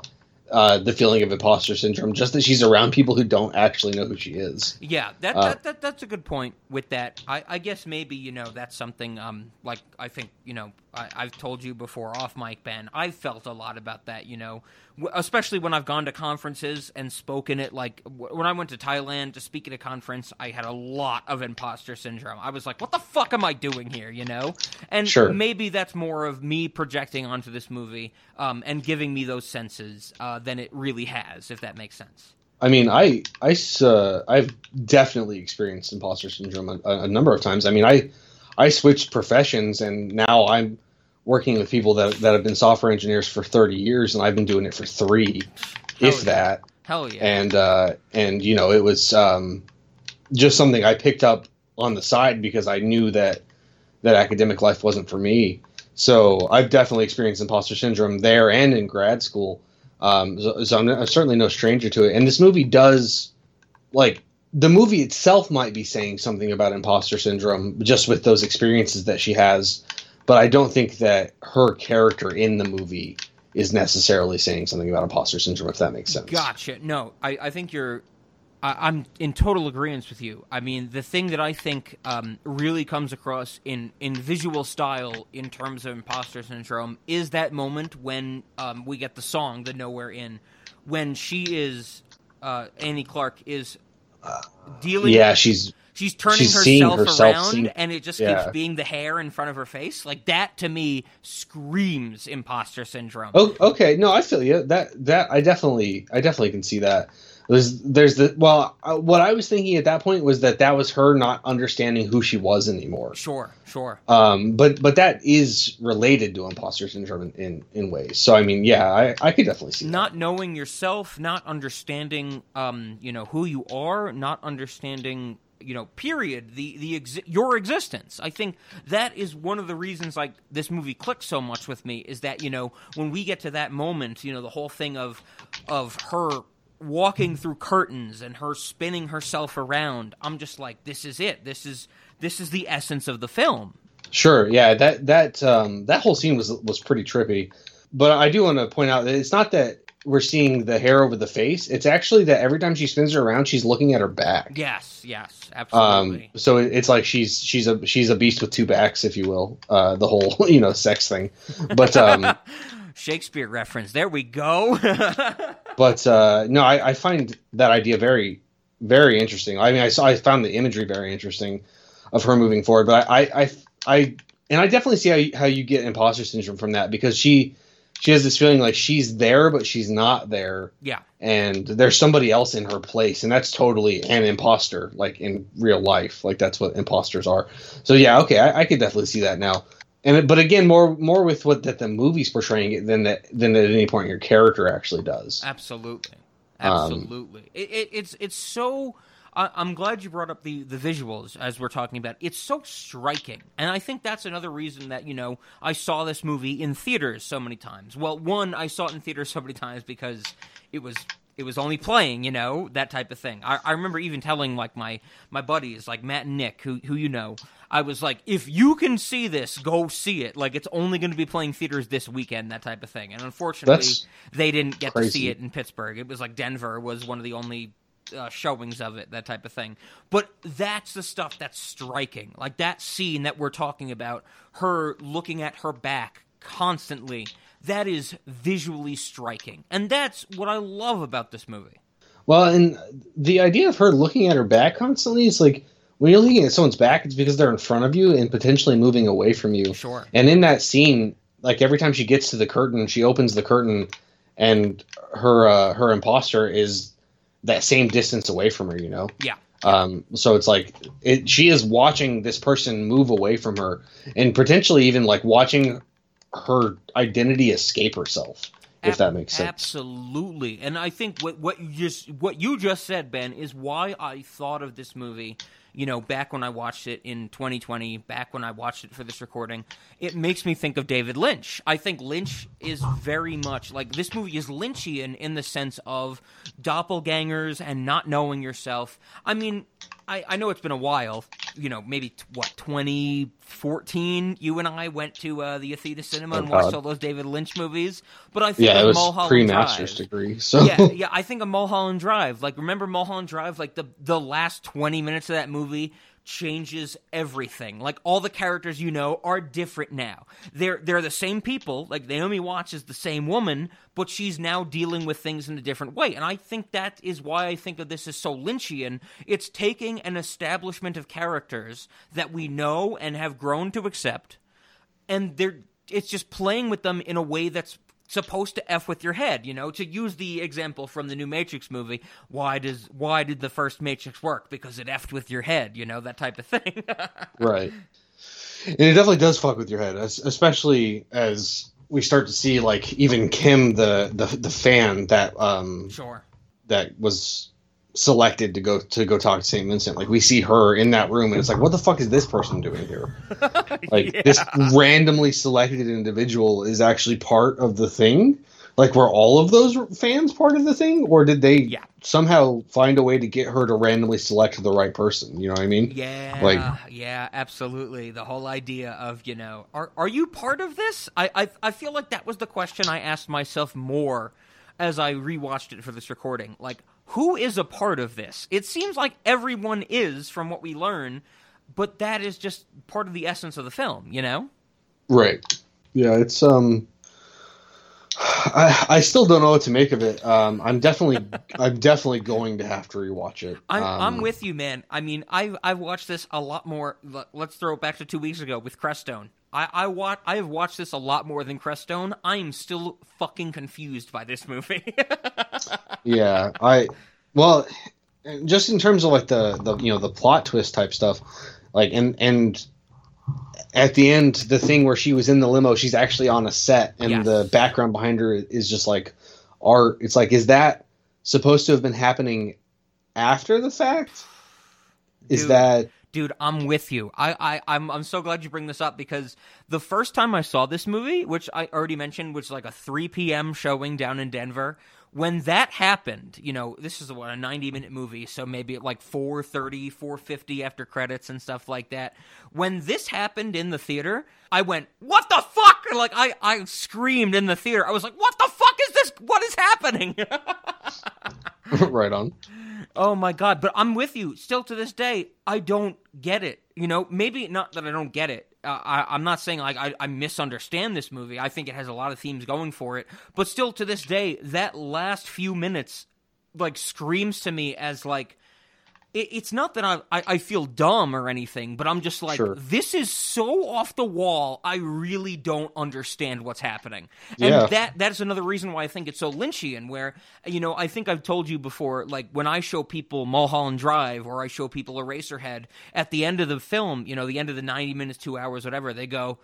uh, the feeling of imposter syndrome. Just that she's around people who don't actually know who she is. Yeah, that, Uh, that, that that's a good point with that. I, I guess maybe you know that's something um like I think you know I, I've told you before off mic Ben. I've felt a lot about that. You know, especially when I've gone to conferences and spoken at like when I went to Thailand to speak at a conference, I had a lot of imposter syndrome. I was like, what the fuck am I doing here? You know, and Sure. maybe that's more of me projecting onto this movie um and giving me those senses uh, than it really has, if that makes sense. I mean, I I uh, I've definitely experienced imposter syndrome a, a number of times. I mean, I I switched professions and now I'm working with people that that have been software engineers for 30 years and I've been doing it for 3 Hell if yeah. that. Hell yeah. And uh and you know, it was um just something I picked up on the side because I knew that that academic life wasn't for me. So I've definitely experienced imposter syndrome there and in grad school. Um, so, so I'm, I'm certainly no stranger to it. And this movie does, like, the movie itself might be saying something about imposter syndrome just with those experiences that she has. But I don't think that her character in the movie is necessarily saying something about imposter syndrome, if that makes sense. Gotcha. No, I, I think you're. I, I'm in total agreement with you. I mean, the thing that I think um, really comes across in, in visual style in terms of imposter syndrome is that moment when um, we get the song, the Nowhere Inn, when she is, uh, Annie Clark is dealing. Yeah, she's She's turning she's seeing herself, herself, around, seeing- and it just yeah. keeps being the hair in front of her face. Like that, to me, screams imposter syndrome. Oh, okay. No, I feel you. That that I definitely I definitely can see that. There's there's the well, uh, what I was thinking at that point was that that was her not understanding who she was anymore. Sure, sure. Um, but but that is related to imposter syndrome in, in, in ways. So I mean, yeah, I, I could definitely see not knowing yourself, not understanding, um, you know, who you are, not understanding, you know, period, the the exi- your existence. I think that is one of the reasons like this movie clicks so much with me is that you know when we get to that moment, you know, the whole thing of of her walking through curtains and her spinning herself around i'm just like this is it this is this is the essence of the film Sure, yeah, that that um, that whole scene was was pretty trippy. But I do want to point out that it's not that we're seeing the hair over the face. It's actually that every time she spins her around, she's looking at her back. yes yes Um, absolutely so it's like she's she's a she's a beast with two backs, if you will. Uh, the whole you know sex thing, but um, shakespeare reference. There we go. But uh, no, I, I find that idea very very interesting. I mean, I saw I found the imagery very interesting of her moving forward, but I I I and I definitely see how you, how you get imposter syndrome from that because she she has this feeling like she's there but she's not there. Yeah. And there's somebody else in her place and that's totally an imposter like in real life. Like that's what imposters are. So yeah okay i, I could definitely see that now and but again more more with what that the movie's portraying it than that than at any point your character actually does Absolutely, Um, absolutely. it, it, it's it's so. I, I'm glad you brought up the the visuals as we're talking about. It's so striking, and I think that's another reason that you know I saw this movie in theaters so many times. Well, one, I saw it in theaters so many times because it was it was only playing, you know, that type of thing. I, I remember even telling like my my buddies, like Matt and Nick, who who you know, I was like, if you can see this, go see it. Like it's only going to be playing theaters this weekend, that type of thing. And unfortunately, That's they didn't get to see it in Pittsburgh. It was like Denver was one of the only uh, showings of it, that type of thing. But that's the stuff that's striking. Like that scene that we're talking about, her looking at her back constantly. That is visually striking, and that's what I love about this movie. Well, and the idea of her looking at her back constantly is like when you're looking at someone's back, it's because they're in front of you and potentially moving away from you. Sure. And in that scene, like every time she gets to the curtain, she opens the curtain, and her uh, her imposter is that same distance away from her. You know. Yeah. Um, so it's like it, she is watching this person move away from her, and potentially even like watching her identity escape herself. If Ab- that makes sense. Absolutely, and I think what what you just what you just said, Ben, is why I thought of this movie. You know, back when I watched it in 2020, back when I watched it for this recording, it makes me think of David Lynch. I think Lynch is very much like this movie is Lynchian in the sense of doppelgangers and not knowing yourself. I mean, I, I know it's been a while. You know, maybe t- what 2014. You and I went to uh, the Athena Cinema Oh, and watched God. all those David Lynch movies. But I think Yeah, it was Mulholland pre master's Drive. degree. So yeah, yeah. I think of Mulholland Drive. Like, remember Mulholland Drive? Like the the last twenty minutes of that movie changes everything. Like all the characters you know are different now. They're they're the same people. Like Naomi Watts is the same woman, but she's now dealing with things in a different way. And I think that is why I think that this is so Lynchian. It's taking an establishment of characters that we know and have grown to accept and they're it's just playing with them in a way that's supposed to f with your head you know to use the example from the new matrix movie why does why did the first matrix work? Because it effed with your head you know that type of thing. Right, and it definitely does fuck with your head, especially as we start to see like even Kim, the the the fan that um sure. that was selected to go to go talk to Saint Vincent. Like we see her in that room, and it's like, what the fuck is this person doing here? Like this randomly selected individual is actually part of the thing. Like were all of those fans part of the thing, or did they Yeah. somehow find a way to get her to randomly select the right person? You know what I mean? yeah Like- yeah absolutely the whole idea of you know are are you part of this I, I i feel like that was the question i asked myself more as i rewatched it for this recording like who is a part of this it seems like everyone is from what we learn but that is just part of the essence of the film you know Right. Yeah, it's um I, I still don't know what to make of it. Um, I'm definitely, I'm definitely going to have to rewatch it. I'm, um, I'm with you, man. I mean, I've I've watched this a lot more. Let's throw it back to two weeks ago with Crestone. I I watch I have watched this a lot more than Crestone. I am still fucking confused by this movie. Yeah, I Well, just in terms of like the the you know the plot twist type stuff, like and and at the end the thing where she was in the limo, she's actually on a set, and Yes. the background behind her is just like art. It's like is that supposed to have been happening after the fact? Is Dude. that Dude, I'm with you. I, I, I'm, I'm so glad you bring this up because the first time I saw this movie, which I already mentioned, which was like a 3 p.m. showing down in Denver, when that happened, you know, this is what a 90 minute movie, so maybe at like 4:30, 4:50 after credits and stuff like that. When this happened in the theater, I went, "What the fuck?" Like I, I screamed in the theater. I was like, "What the fuck is this? What is happening?" right on? Oh my god! But I'm with you. Still to this day, I don't get it. You know, maybe not that I don't get it. Uh, I, I'm not saying like I, I misunderstand this movie. I think it has a lot of themes going for it. But still to this day, that last few minutes like screams to me as like it, it's not that I, I I feel dumb or anything, but I'm just like Sure. this is so off the wall. I really don't understand what's happening, and Yeah. that that's another reason why I think it's so Lynchian. Where you know I think I've told you before, like when I show people Mulholland Drive or I show people Eraserhead, at the end of the film, you know, the end of the ninety minutes, two hours, whatever, they go,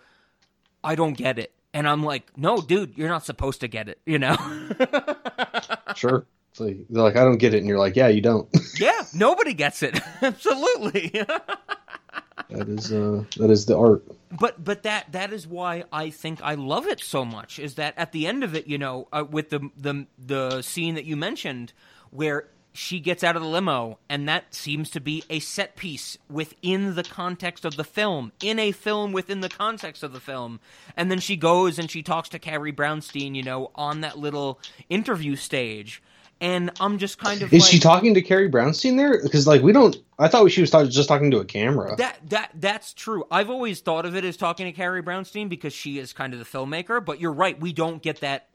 I don't get it. And I'm like, no, dude, you're not supposed to get it, you know? Sure. Like, they're like, I don't get it, and you're like, yeah, you don't. yeah, nobody gets it. Absolutely. that is uh, that is the art. but but that that is why I think I love it so much is that at the end of it, you know, uh, with the the the scene that you mentioned where she gets out of the limo and that seems to be a set piece within the context of the film in a film within the context of the film and then she goes and she talks to Carrie Brownstein you know on that little interview stage and I'm just kind of Is like, she talking to Carrie Brownstein there? Because like we don't. I thought she was talk- just talking to a camera. That that that's true. I've always thought of it as talking to Carrie Brownstein because she is kind of the filmmaker. But you're right. We don't get that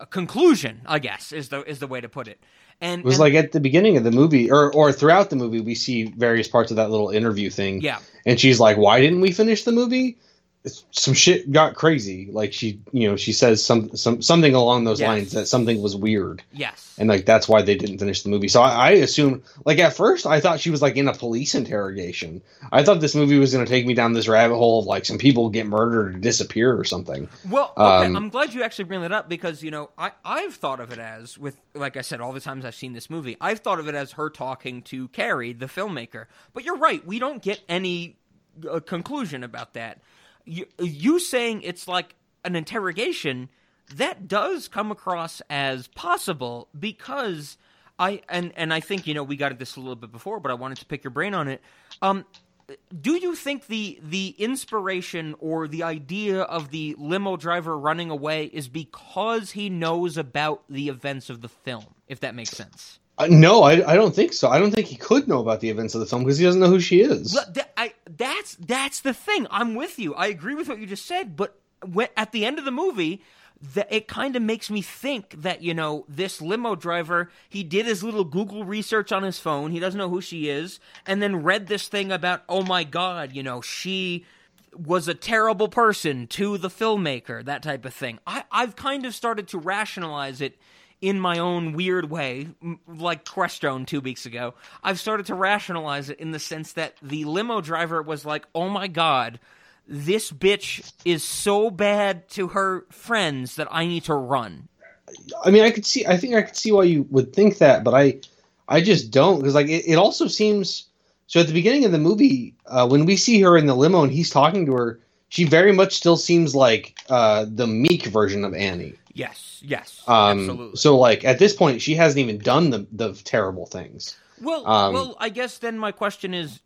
uh, conclusion. I guess is the is the way to put it. And It was and- like at the beginning of the movie, or or throughout the movie, we see various parts of that little interview thing. Yeah. and she's like, "Why didn't we finish the movie?" Some shit got crazy. Like she, you know, she says some some something along those Yes. lines that something was weird, yes, and like that's why they didn't finish the movie. So I, I assumed, like at first, I thought she was like in a police interrogation. I thought this movie was going to take me down this rabbit hole of like some people get murdered or disappear or something. Well, okay, Um, I'm glad you actually bring that up because you know I I've thought of it as with like I said all the times I've seen this movie I've thought of it as her talking to Carrie the filmmaker. But you're right, we don't get any uh, conclusion about that. You, you saying it's like an interrogation that does come across as possible because I and and I think you know we got at this a little bit before, but I wanted to pick your brain on it. Um, do you think the the inspiration or the idea of the limo driver running away is because he knows about the events of the film if that makes sense Uh, no, I, I don't think so. I don't think he could know about the events of the film because he doesn't know who she is. Well, that, I, that's that's the thing. I'm with you. I agree with what you just said but when, at the end of the movie it kind of makes me think that you know this limo driver he did his little google research on his phone. He doesn't know who she is and then read this thing about oh my god you know she was a terrible person to the filmmaker that type of thing. I, i've kind of started to rationalize it in my own weird way, like Crestone two weeks ago, I've started to rationalize it in the sense that the limo driver was like, oh my god, this bitch is so bad to her friends that I need to run. I mean, I could see. I think I could see why you would think that, but I, I just don't because like it, it also seems. So at the beginning of the movie, uh, when we see her in the limo and he's talking to her, she very much still seems like uh, the meek version of Annie. Yes, yes, Um, absolutely. So like at this point, she hasn't even done the the terrible things. Well, Um, well, I guess then my question is,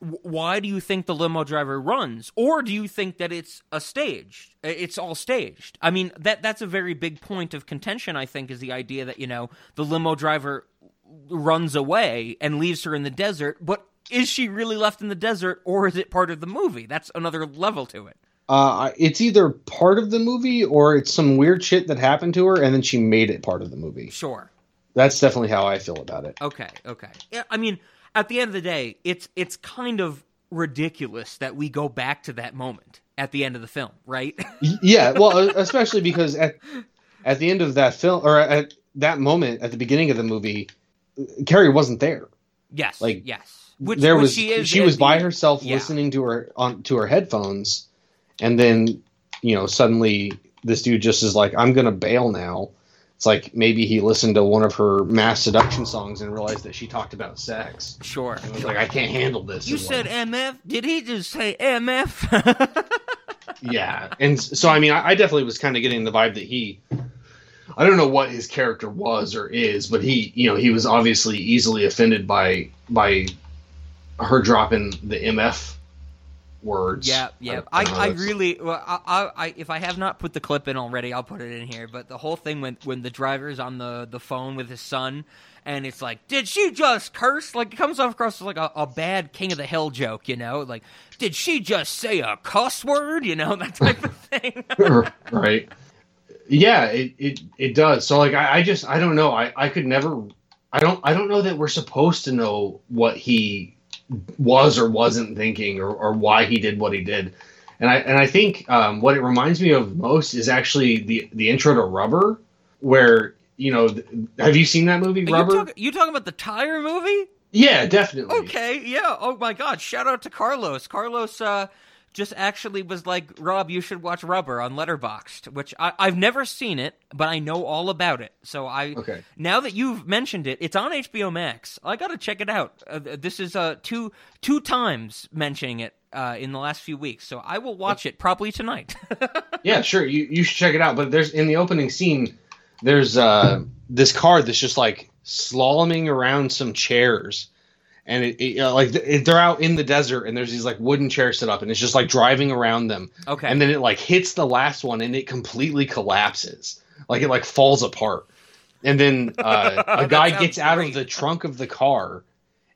why do you think the limo driver runs, or do you think that it's a stage? It's all staged. I mean, that that's a very big point of contention. I think is the idea that you know the limo driver runs away and leaves her in the desert, but is she really left in the desert, or is it part of the movie? That's another level to it. Uh, it's either part of the movie or it's some weird shit that happened to her, and then she made it part of the movie. Sure. That's definitely how I feel about it. Okay, okay. Yeah, I mean, at the end of the day, it's it's kind of ridiculous that we go back to that moment at the end of the film, right? Yeah, well, especially because at at the end of that film or at that moment at the beginning of the movie, Carrie wasn't there. Yes, Like, yes. Which, there which was she is. she was by the- herself yeah. listening to her on to her headphones, and then you know suddenly this dude just is like, "I'm gonna bail now." It's like maybe he listened to one of her Masseduction songs and realized that she talked about sex. Sure. And was like, "I can't handle this." You and, said like, MF? Did he just say MF? yeah, and so I mean, I, I definitely was kind of getting the vibe that he. I don't know what his character was or is, but he, you know, he was obviously easily offended by by her dropping the MF words. Yeah, yeah. don't I, I really, well, I, I, I, if I have not put the clip in already, I'll put it in here. But the whole thing when when the driver's on the the phone with his son, and it's like, did she just curse? Like it comes off across like a, a bad King of the Hill joke, you know? Like, did she just say a cuss word? You know that type of thing. right. Yeah, it, it it does. So like I, I just I don't know. I, I could never I don't I don't know that we're supposed to know what he was or wasn't thinking or, or why he did what he did. And I and I think um, what it reminds me of most is actually the the intro to Rubber, where you know th- have you seen that movie you Rubber? talk, you talking about the tire movie? yeah, definitely. Okay, yeah. Oh my God! Shout out to Carlos. Carlos uh, just actually was like, "Rob, you should watch Rubber on Letterboxd," which I, I've never seen it, but I know all about it. So I Okay. now that you've mentioned it, it's on HBO Max. I got to check it out. Uh, this is uh, two two times mentioning it uh, in the last few weeks, so I will watch it probably tonight. Yeah, sure. You you should check it out. But there's in the opening scene, there's uh this card that's just like slaloming around some chairs, and it, it uh, like th- they're out in the desert, and there's these like wooden chairs set up, and it's just like driving around them. Okay. And then it like hits the last one, and it completely collapses, like it like falls apart. And then uh, a guy gets out great. of the trunk of the car,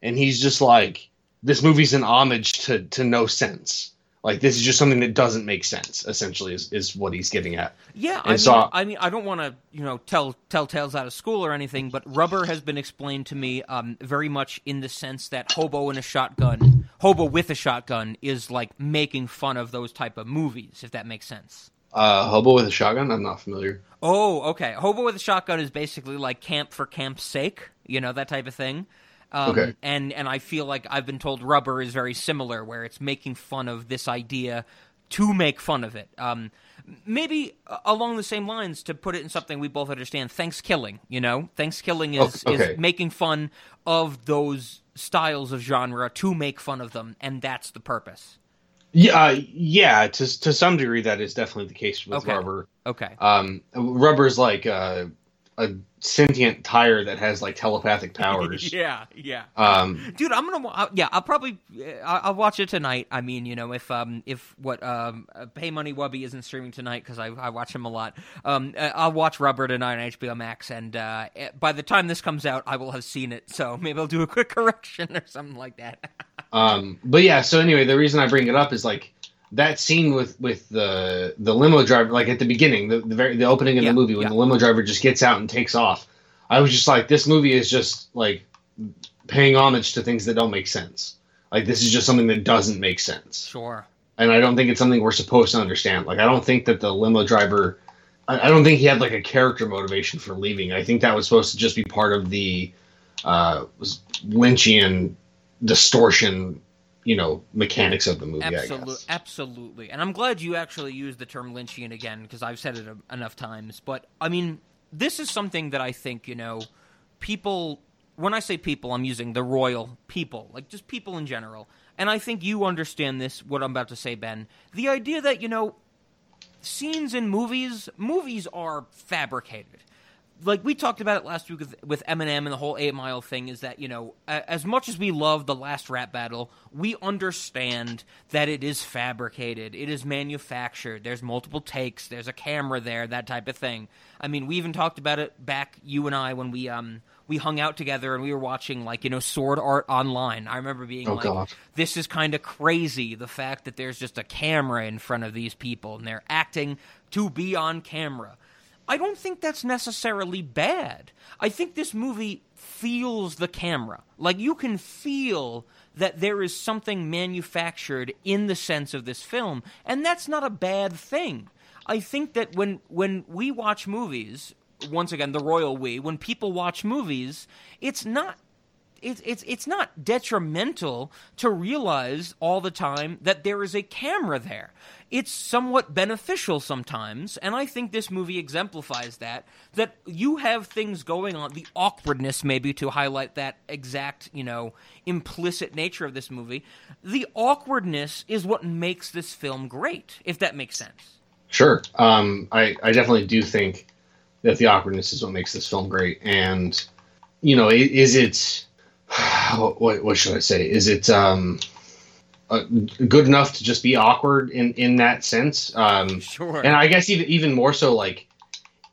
and he's just like, "This movie's an homage to to no sense." Like this is just something that doesn't make sense. Essentially, is, is what he's getting at. Yeah, I And mean, so- I mean, I don't want to, you know, tell tell tales out of school or anything, but rubber has been explained to me um, very much in the sense that hobo in a shotgun, hobo with a shotgun, is like making fun of those type of movies, if that makes sense. Uh, hobo with a shotgun. I'm not familiar. Oh, okay. Hobo with a shotgun is basically like camp for camp's sake, you know, that type of thing. Um, Okay. And and I feel like I've been told rubber is very similar, where it's making fun of this idea to make fun of it. Um, maybe along the same lines, to put it in something we both understand, Thanksgiving. You know, Thanksgiving is okay. is making fun of those styles of genre to make fun of them, and that's the purpose. Yeah, uh, yeah. To to some degree, that is definitely the case with Okay. rubber. Okay. Um, rubber's like uh, a sentient tire that has like telepathic powers. yeah, yeah. Um, dude i'm gonna uh, yeah i'll probably uh, I'll, I'll watch it tonight i mean you know if um if what um uh, PaymoneyWubby isn't streaming tonight because I, I watch him a lot um uh, i'll watch rubber tonight on hbo max and uh eh, by the time this comes out i will have seen it so maybe i'll do a quick correction or something like that um, but yeah. So anyway, the reason I bring it up is like that scene with with the the limo driver, like at the beginning, the the, very, the opening of Yeah, the movie when yeah. the limo driver just gets out and takes off. I was just like, this movie is just like paying homage to things that don't make sense. Like this is just something that doesn't make sense. sure and I don't think it's something we're supposed to understand. Like, I don't think that the limo driver, I, I don't think he had like a character motivation for leaving. I think that was supposed to just be part of the uh, was Lynchian distortion, you know, mechanics of the movie. Absolutely, absolutely. And I'm glad you actually used the term Lynchian again because I've said it a- enough times. But I mean, this is something that I think you know, people. When I say people, I'm using the royal people, like just people in general. And I think you understand this. What I'm about to say, Ben. The idea that you know, scenes in movies, movies are fabricated like we talked about it last week with, with Eminem and the whole Eight Mile thing is that you know as much as we love the last rap battle, we understand that it is fabricated, it is manufactured. There's multiple takes, there's a camera there, that type of thing. I mean, we even talked about it back you and I when we um we hung out together and we were watching like you know sword art online. I remember being Oh, like, God. this is kind of crazy the fact that there's just a camera in front of these people and they're acting to be on camera. I don't think that's necessarily bad. I think this movie feels the camera. Like you can feel that there is something manufactured in the sense of this film, and that's not a bad thing. I think that when when we watch movies, once again the royal we when people watch movies it's not it's it's it's not detrimental to realize all the time that there is a camera there. It's somewhat beneficial sometimes, and I think this movie exemplifies that. That you have things going on, the awkwardness maybe to highlight that exact, you know, implicit nature of this movie. The awkwardness is what makes this film great, if that makes sense. Sure. Um, I, I definitely do think that the awkwardness is what makes this film great. And, you know, is it what, what should I say? Is it um, uh, good enough to just be awkward in in that sense? Um, Sure. And I guess even even more so, like,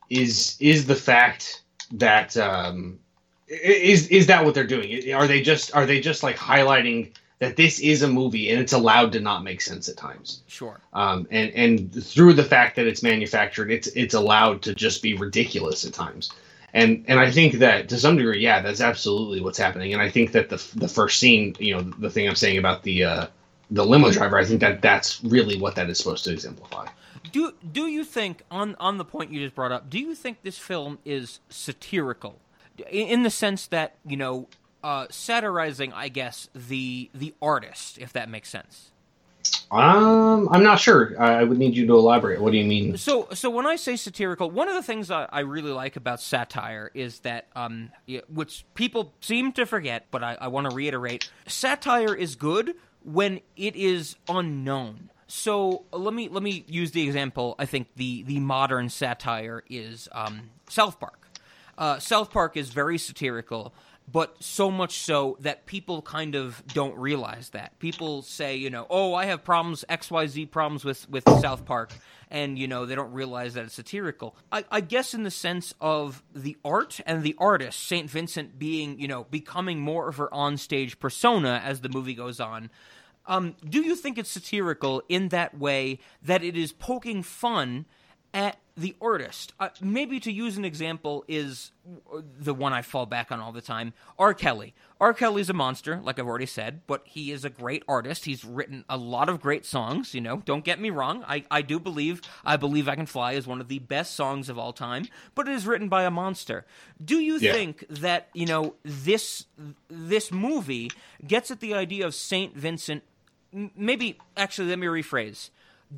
is is the fact that um, is is that what they're doing? Are they just are they just like highlighting that this is a movie and it's allowed to not make sense at times? Sure. um, and and through the fact that it's manufactured, it's it's allowed to just be ridiculous at times. And and I think that to some degree, yeah, that's absolutely what's happening. And I think that the the first scene, you know, the thing I'm saying about the uh, the limo driver, I think that that's really what that is supposed to exemplify. Do do you think on on the point you just brought up? Do you think this film is satirical, in, in the sense that you know, uh, satirizing, I guess the the artist, if that makes sense? Um, I'm not sure. I would need you to elaborate. What do you mean? So, so when I say satirical, one of the things I, I really like about satire is that, um, which people seem to forget, but I, I want to reiterate: satire is good when it is unknown. So let me let me use the example. I think the the modern satire is um, South Park. Uh, South Park is very satirical, but so much so that people kind of don't realize that. People say, you know, oh, I have problems, X, Y, Z problems with with South Park, and you know they don't realize that it's satirical. I, I guess in the sense of the art and the artist, Saint Vincent being, you know, becoming more of her onstage persona as the movie goes on. Um, do you think it's satirical in that way that it is poking fun at the artist? Uh, maybe to use an example is the one I fall back on all the time R. Kelly. R. Kelly's a monster, like I've already said, but he is a great artist. He's written a lot of great songs, you know, don't get me wrong. I, I do believe I Believe I Can Fly is one of the best songs of all time, but it is written by a monster. Do you Yeah. think that, you know, this this movie gets at the idea of Saint Vincent maybe actually let me rephrase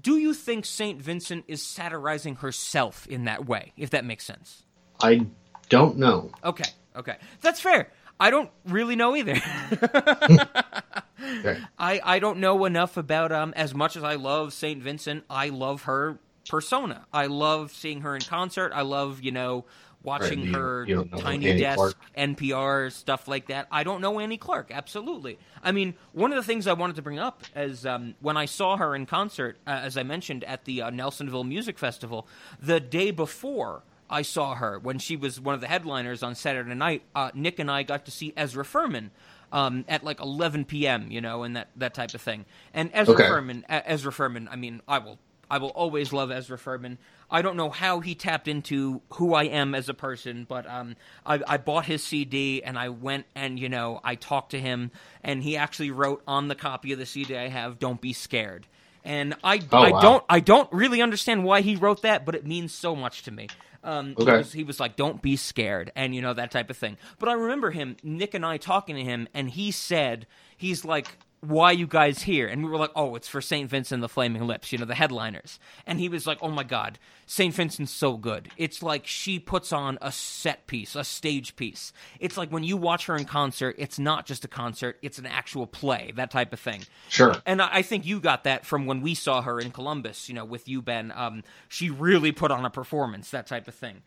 do you think saint vincent is satirizing herself in that way if that makes sense I don't know. okay okay that's fair i don't really know either Okay. I, I don't know enough about um as much as I love Saint Vincent, I love her persona. I love seeing her in concert. I love, you know, watching Right, you- her you tiny Annie desk, Clark. NPR, stuff like that. I don't know Annie Clark, absolutely. I mean, one of the things I wanted to bring up is um, when I saw her in concert, uh, as I mentioned, at the uh, Nelsonville Music Festival, the day before I saw her, when she was one of the headliners on Saturday night, uh, Nick and I got to see Ezra Furman um, at like 11 p.m., you know, and that, that type of thing. And Ezra Okay. Furman, Ezra Furman, I mean, I will I will always love Ezra Furman. I don't know how he tapped into who I am as a person, but um, I, I bought his CD and I went and you know I talked to him, and he actually wrote on the copy of the CD I have, "Don't be scared." And I, Oh, I wow. don't I don't really understand why he wrote that, but it means so much to me. Um, he, Okay. was, he was like, "Don't be scared," and you know that type of thing. But I remember him, Nick and I talking to him, and he said, "He's like." Why you guys here? And we were like, oh, it's for St. Vincent and the Flaming Lips, you know, the headliners. And he was like, oh my God, St. Vincent's so good. It's like she puts on a set piece, a stage piece. It's like when you watch her in concert, it's not just a concert, it's an actual play, that type of thing. Sure. And I I think you got that from when we saw her in Columbus, you know, with you, Ben. Um, she really put on a performance, that type of thing.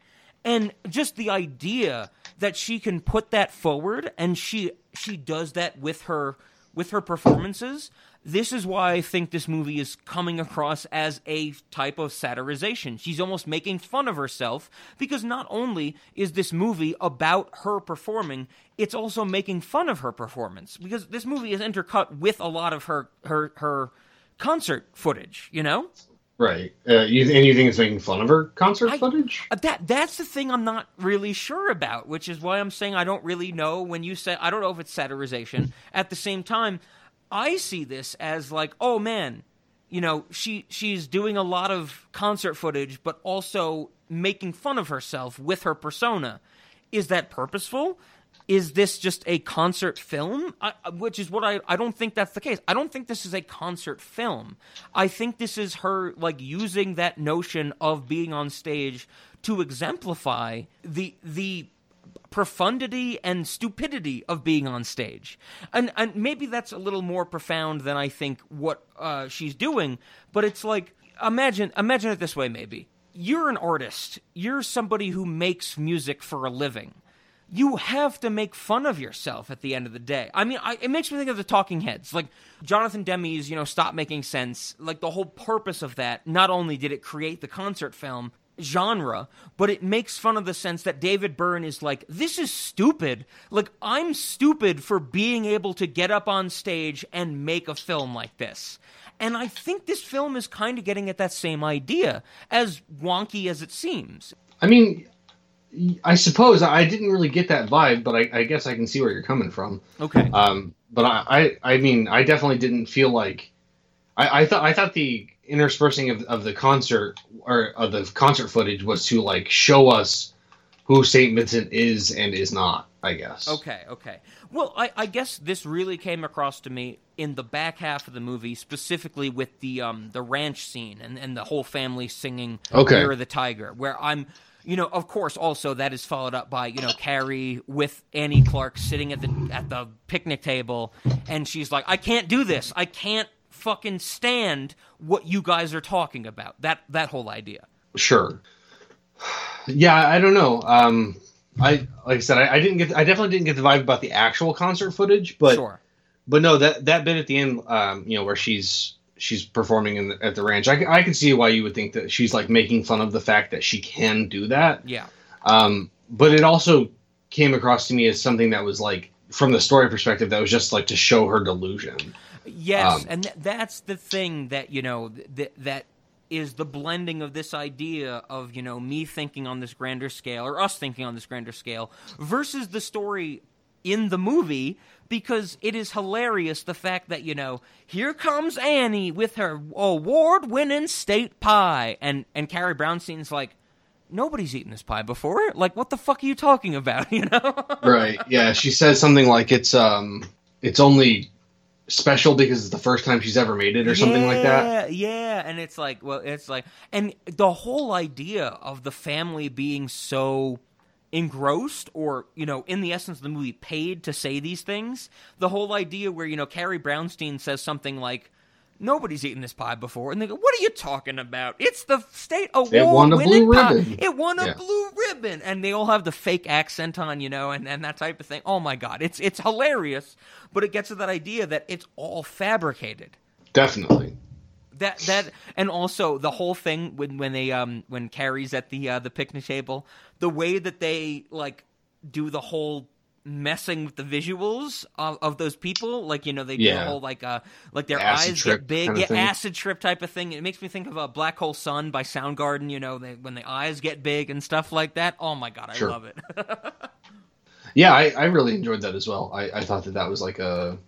And just the idea that she can put that forward and she she does that with her with her performances, this is why I think this movie is coming across as a type of satirization. She's almost making fun of herself because not only is this movie about her performing, it's also making fun of her performance because this movie is intercut with a lot of her her her concert footage, you know? Right. Uh, you, and you think it's making fun of her concert I- footage? Uh, That that's the thing I'm not really sure about, which is why I'm saying I don't really know when you say I don't know if it's satirization. At the same time, I see this as like, oh man, you know, she she's doing a lot of concert footage, but also making fun of herself with her persona. Is that purposeful? Is this just a concert film? I, which is what I I don't think that's the case. I don't think this is a concert film. I think this is her like using that notion of being on stage to exemplify the the profundity and stupidity of being on stage. And and maybe that's a little more profound than I think what uh, she's doing, but it's like imagine imagine it this way maybe. You're an artist. You're somebody who makes music for a living. You have to make fun of yourself at the end of the day. I mean, I, it makes me think of the Talking Heads, like Jonathan Demme's, you know, Stop Making Sense. Like the whole purpose of that, not only did it create the concert film, genre, but it makes fun of the sense that David Byrne is like, this is stupid. Like, I'm stupid for being able to get up on stage and make a film like this. And I think this film is kind of getting at that same idea, as wonky as it seems. I mean, I suppose I didn't really get that vibe, but I, I guess I can see where you're coming from. Okay. Um, but I, I, I mean, I definitely didn't feel like I, I thought I thought the interspersing of, of the concert or of the concert footage was to like show us who Saint Vincent is and is not. I guess. Okay, okay. Well, I, I guess this really came across to me in the back half of the movie, specifically with the um the ranch scene and, and the whole family singing Okay. "Year of the Tiger," where I'm, you know, of course, also that is followed up by you know Carrie with Annie Clark sitting at the at the picnic table, and she's like, "I can't do this. I can't fucking stand what you guys are talking about." That that whole idea. Sure. Yeah, I don't know. Um, I like I said, I, I didn't get. I definitely didn't get the vibe about the actual concert footage, but sure. but no, that that bit at the end, um, you know, where she's she's performing in the, at the ranch, I can see why you would think that she's like making fun of the fact that she can do that. Yeah. Um, but it also came across to me as something that was like, from the story perspective, that was just like to show her delusion. Yes, Um, and th- that's the thing that you know th- that is the blending of this idea of you know me thinking on this grander scale or us thinking on this grander scale versus the story in the movie because it is hilarious the fact that you know here comes Annie with her award-winning state pie and and Carrie Brownstein's like nobody's eaten this pie before like what the fuck are you talking about you know right. Yeah. She says something like it's um it's only special because it's the first time she's ever made it or something like that. Yeah, yeah, and it's like, well, it's like, and the whole idea of the family being so engrossed or you know in the essence of the movie paid to say these things. The whole idea where you know carrie brownstein says something like nobody's eaten this pie before and they go what are you talking about? It's the state award won a blue pie. ribbon." it won a Yeah. blue ribbon. And they all have the fake accent on you know and, and that type of thing. Oh my god. It's it's hilarious but it gets to that idea that it's all fabricated. Definitely. That that and also the whole thing when when they um when Carrie's at the uh, the picnic table, the way that they like do the whole messing with the visuals of, of those people, like you know they do Yeah. the whole like uh like their Acid eyes get big, yeah, acid trip type of thing. It makes me think of a Black Hole Sun by Soundgarden. You know, they, when the eyes get big and stuff like that. Oh my god, I Sure. love it. Yeah, I, I really enjoyed that as well. I, I thought that that was like a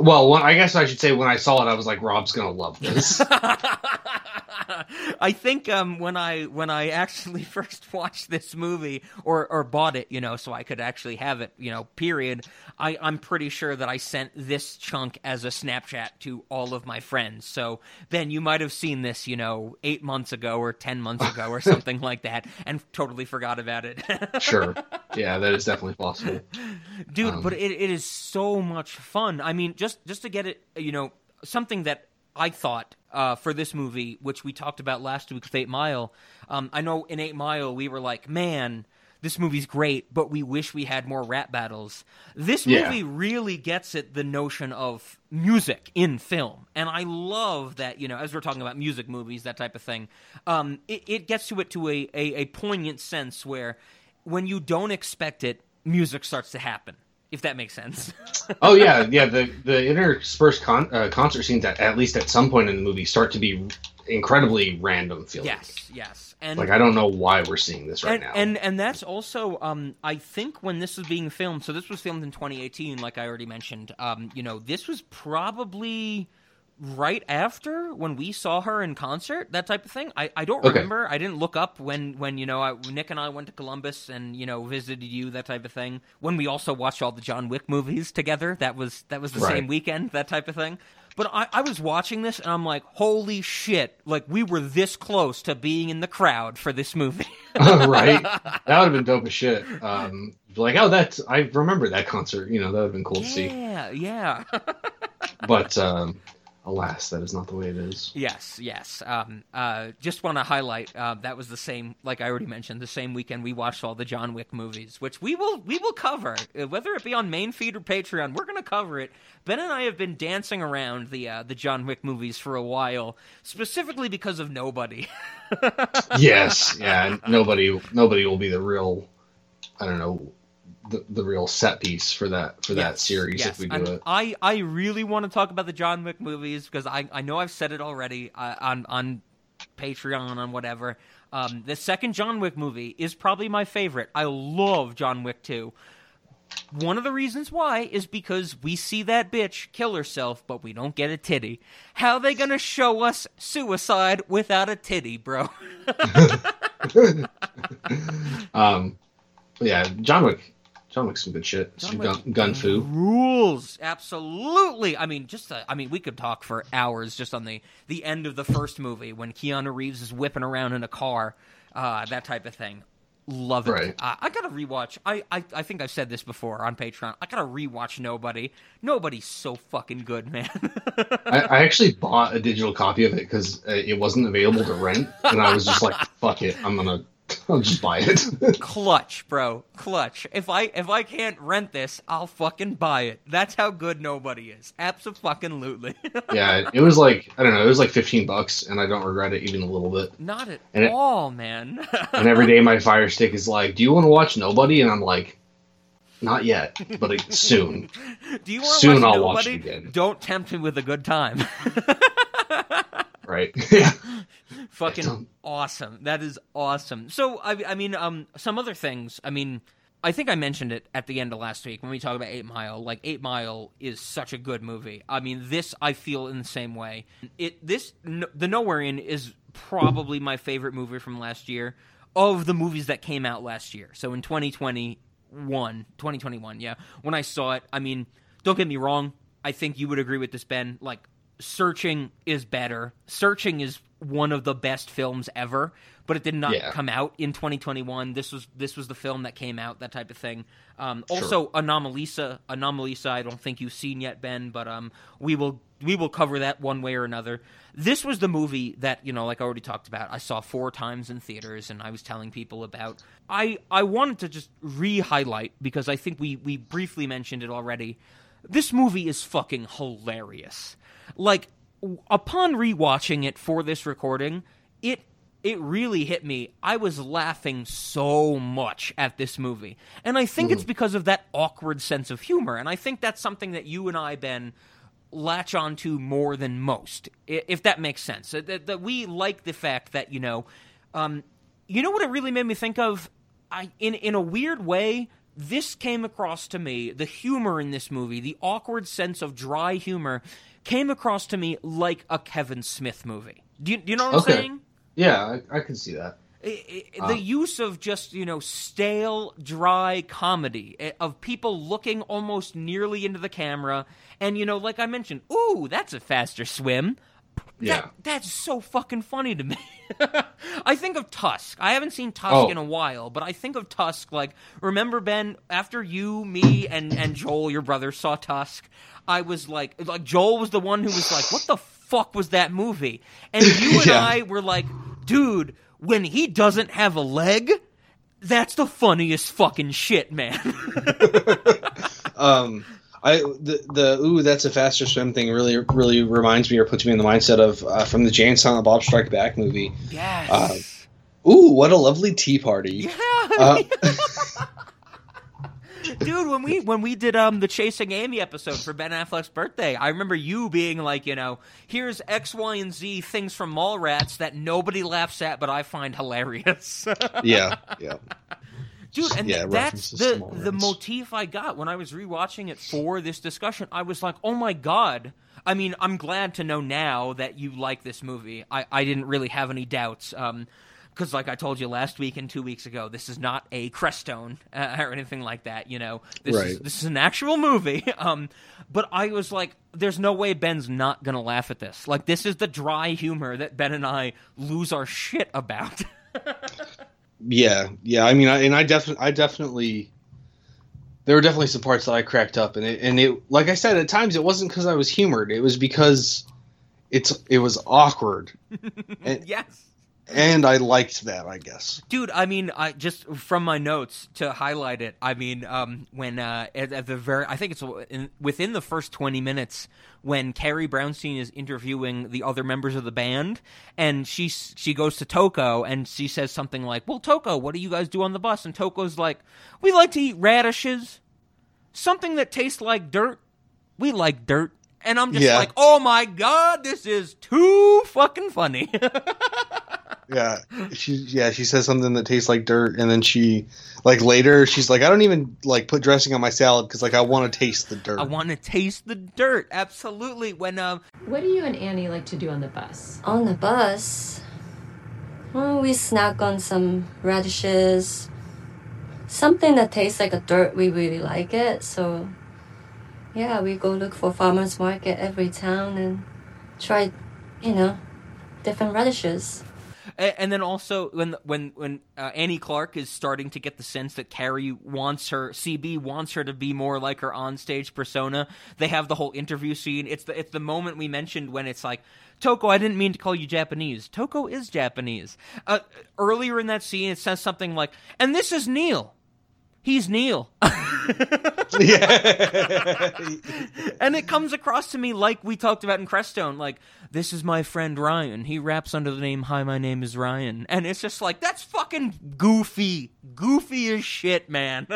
well, one, I guess I should say when I saw it, I was like, Rob's gonna love this. I think um, when I when I actually first watched this movie or or bought it, you know, so I could actually have it, you know, period. I I'm pretty sure that I sent this chunk as a Snapchat to all of my friends. So Ben, you might have seen this, you know, eight months ago or ten months ago or something like that, and totally forgot about it. sure. Yeah, that is definitely possible. dude Um, but it, it is so much fun i mean just just to get it you know something that i thought uh, for this movie which we talked about last week with eight mile um, i know in eight mile we were like man this movie's great but we wish we had more rap battles this Yeah. movie really gets at the notion of music in film and i love that you know as we're talking about music movies that type of thing um, it, it gets to it to a, a, a poignant sense where when you don't expect it music starts to happen if that makes sense Oh yeah, yeah. The the interspersed con- uh, concert scenes at, at least at some point in the movie start to be incredibly random feeling. yes yes and Like I don't know why we're seeing this right and, now. and and that's also um I think when this was being filmed so this was filmed in 2018 like I already mentioned um you know this was probably right after when we saw her in concert, that type of thing. I, I don't Okay. remember. I didn't look up when when you know I, Nick and I went to Columbus and you know visited you, that type of thing. When we also watched all the John Wick movies together, that was that was the Right. same weekend, that type of thing. But I, I was watching this and I'm like, holy shit! Like we were this close to being in the crowd for this movie. right? That would have been dope as shit. Um, like, oh, that's I remember that concert. You know, that would have been cool to see. yeah, yeah. But um, alas, that is not the way it is. Yes, yes. Um, uh, just want to highlight uh, that was the same, like I already mentioned, the same weekend we watched all the John Wick movies, which we will we will cover, Uh, whether it be on main feed or Patreon. We're going to cover it. Ben and I have been dancing around the uh, the John Wick movies for a while, specifically because of Nobody. yes, yeah. Nobody, nobody will be the real. I don't know, the the real set piece for that for that series yes. if we do And it. I, I really want to talk about the John Wick movies because I, I know I've said it already uh, on on Patreon on whatever. Um, the second John Wick movie is probably my favorite. I love John Wick 2. One of the reasons why is because we see that bitch kill herself, but we don't get a titty. How they gonna show us suicide without a titty, bro? Um, yeah, John Wick. John Wick's some good shit. John some gun, gun rules. Absolutely. I mean just the, i mean we could talk for hours just on the the end of the first movie when keanu reeves is whipping around in a car uh that type of thing. Love it. Right. uh, i gotta rewatch I, I i think i've said this before on patreon i gotta rewatch nobody. Nobody's so fucking good man. I, I actually bought a digital copy of it because uh, it wasn't available to rent, and I was just like, "Fuck it, I'm gonna, I'll just buy it." clutch bro clutch if i if i can't rent this i'll fucking buy it that's how good nobody is absolutely yeah, it was like I don't know, it was like 15 bucks, and I don't regret it even a little bit. not at And it- all man And every day my Fire Stick is like, "Do you want to watch Nobody?" And I'm like, "Not yet, but it, soon." Do you want to Soon watch I'll watch Nobody? it again. Don't tempt me with a good time. Right? yeah. Fucking awesome. That is awesome. So I, I mean, um, some other things. I mean, I think I mentioned it at the end of last week when we talked about Eight Mile. Like Eight Mile is such a good movie. I mean, this I feel in the same way. It this no, the Nowhere Inn is probably my favorite movie from last year of the movies that came out last year. So in 2021, 2021, yeah, when I saw it, I mean, don't get me wrong. I think you would agree with this, Ben. Like Searching is better. Searching is one of the best films ever, but it did not Yeah. come out in 2021. This was this was the film that came out, that type of thing. Um, also, Anomalisa, Anomalisa. I don't think you've seen yet, Ben, but um, we will we will cover that one way or another. This was the movie that you know, like I already talked about. I saw four times in theaters, and I was telling people about. I I wanted to just re-highlight because I think we we briefly mentioned it already. This movie is fucking hilarious. Like upon rewatching it for this recording, it it really hit me. I was laughing so much at this movie. And I think it's because of that awkward sense of humor. And I think that's something that you and I, Ben, latch onto more than most, if that makes sense. That- that we like the fact that, you know, um, you know what it really made me think of? I in in a weird way, this came across to me, the humor in this movie, the awkward sense of dry humor came across to me like a Kevin Smith movie. Do you, do you know what Okay. I'm saying? Yeah, I, I can see that. The use of just you know stale dry comedy eh, of people looking almost nearly into the camera and you know like i mentioned ooh that's a faster swim Yeah. that, that's so fucking funny to me i think tusk i haven't seen tusk Oh. in a while but i think of tusk like remember ben after you me and and joel your brother saw tusk i was like like joel was the one who was like what the fuck was that movie and you and Yeah. i were like dude when he doesn't have a leg that's the funniest fucking shit man Um, I the the ooh that's a faster swim thing really really reminds me or puts me in the mindset of uh, from the Jay and Silent Bob Strike Back movie. yes Uh, Ooh, what a lovely tea party! yeah Uh, dude when we when we did um the chasing amy episode for ben affleck's birthday i remember you being like you know here's x y and z things from mallrats that nobody laughs at but i find hilarious yeah, yeah. dude and Yeah, that's the the motif i got when i was rewatching it for this discussion i was like oh my god I mean, I'm glad to know now that you like this movie. I, I didn't really have any doubts. Um, because like I told you last week and two weeks ago, this is not a Crestone uh, or anything like that. You know, this Right. is this is an actual movie. Um, but I was like, there's no way Ben's not gonna laugh at this. Like, this is the dry humor that Ben and I lose our shit about. Yeah, yeah. I mean, I, and I definitely, I definitely, there were definitely some parts that I cracked up, and it, and it, like I said, at times it wasn't because I was humored. It was because it's, it was awkward, and, yes. And I liked that. I guess. Dude, I mean, I just from my notes to highlight it. I mean, um, when uh, at, at the very, I think it's in, within the first twenty minutes when Carrie Brownstein is interviewing the other members of the band, and she she goes to Toko and she says something like, "Well, Toko, what do you guys do on the bus?" And Toko's like, "We like to eat radishes, something that tastes like dirt. We like dirt." And I'm just Yeah. like, "Oh my god, this is too fucking funny." Yeah, she, yeah, she says something that tastes like dirt, and then she, like later, she's like, I don't even like put dressing on my salad because like I want to taste the dirt. I want to taste the dirt. Absolutely. When um, What do you and Annie like to do on the bus? On the bus, well, we snack on some radishes. Something that tastes like a dirt, we really like it. So, yeah, we go look for farmers market every town and try, you know, different radishes. And then also when when when uh, Annie Clark is starting to get the sense that Carrie wants her, CB wants her to be more like her onstage persona. They have the whole interview scene. It's the it's the moment we mentioned when it's like. Toko, I didn't mean to call you Japanese. Toko is Japanese. Uh, earlier in that scene, it says something like, "And this is Neil. He's Neil." yeah, and it comes across to me like we talked about in Crestone, like this is my friend Ryan. He raps under the name "Hi, my name is Ryan," and it's just like that's fucking goofy, goofy as shit, man.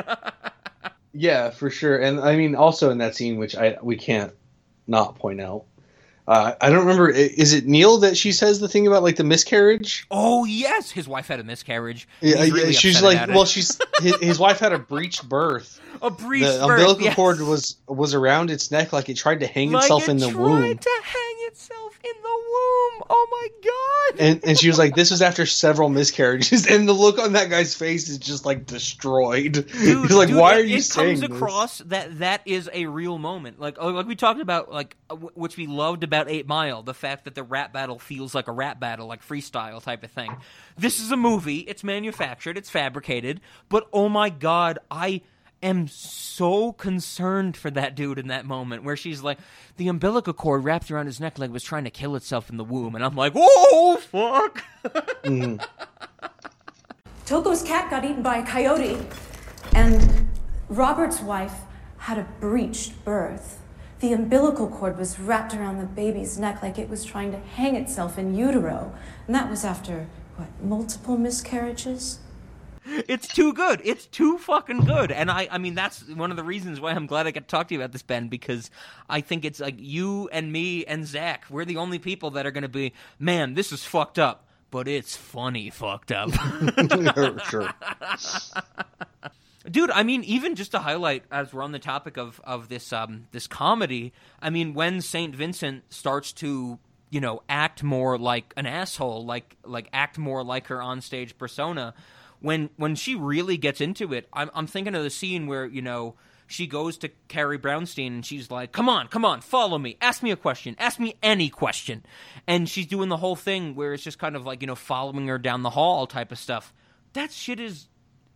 yeah, for sure. And I mean, also in that scene, which I we can't not point out. Uh, I don't remember. Is it Neil that she says the thing about like the miscarriage? oh yes, his wife had a miscarriage. Yeah, He's yeah, she's like, well, she's his, his wife had a breached birth. a brief the spurt, umbilical yes. cord was was around its neck, like it tried to hang like itself it in the tried womb. To hang itself in the womb. Oh my god! And and she was like, "This was after several miscarriages," and the look on that guy's face is just like destroyed. Dude, He's like, dude, "Why it, are you it saying comes this?" across that that is a real moment like uh, like we talked about like uh, which we loved about 8 Mile the fact that the rap battle feels like a rap battle like freestyle type of thing this is a movie it's manufactured it's fabricated but oh my god I am so concerned for that dude in that moment where she's like the umbilical cord wrapped around his neck like it was trying to kill itself in the womb and I'm like oh fuck. Mm-hmm. Toko's cat got eaten by a coyote, and Robert's wife had a breached birth. The umbilical cord was wrapped around the baby's neck like it was trying to hang itself in utero. And that was after, what, multiple miscarriages? It's too good. It's too fucking good. And I I mean that's one of the reasons why I'm glad I get to talk to you about this, Ben, because I think it's like you and me and Zach, we're the only people that are gonna be, man, this is fucked up. But it's funny fucked up. sure. Dude, I mean, even just to highlight as we're on the topic of, of this um this comedy, I mean, when Saint Vincent starts to, you know, act more like an asshole, like like act more like her onstage persona, when when she really gets into it, I'm I'm thinking of the scene where, you know, she goes to Carrie Brownstein and she's like, "Come on, come on, follow me. Ask me a question. Ask me any question." And she's doing the whole thing where it's just kind of like, you know, following her down the hall type of stuff. That shit is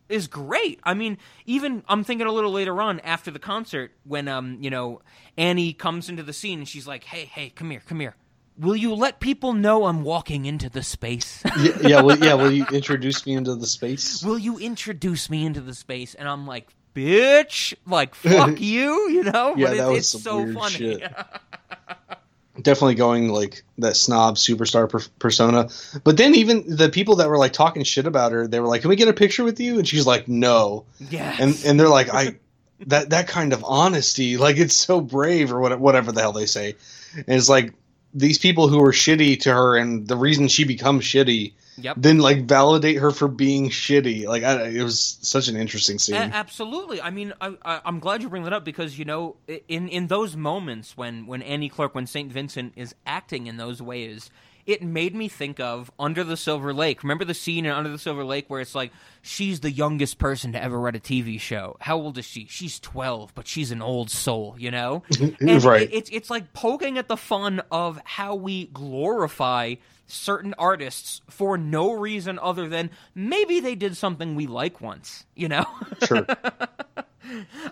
is great. I mean, even I'm thinking a little later on after the concert when um, you know, Annie comes into the scene and she's like, "Hey, hey, come here, come here. Will you let people know I'm walking into the space? yeah, yeah, well, yeah. Will you introduce me into the space? Will you introduce me into the space?" And I'm like, "Bitch, like fuck you," you know? Yeah, but that was it's some so weird funny. shit. Definitely going like that snob superstar per- persona. But then even the people that were like talking shit about her, they were like, "Can we get a picture with you?" And she's like, "No." Yeah. And and they're like, "I." That, that kind of honesty, like it's so brave, or what, whatever the hell they say, and it's like these people who are shitty to her, and the reason she becomes shitty Yep. then like validate her for being shitty. Like I, it was such an interesting scene. A- absolutely. I mean, I, I, I'm glad you bring that up because you know, in in those moments when when Annie Clark, when Saint Vincent is acting in those ways, it made me think of Under the Silver Lake. Remember the scene in Under the Silver Lake where it's like she's the youngest person to ever write a TV show. How old is she? She's 12, but she's an old soul. You know, and Right. it- it's it's like poking at the fun of how we glorify certain artists for no reason other than maybe they did something we like once, you know? Sure.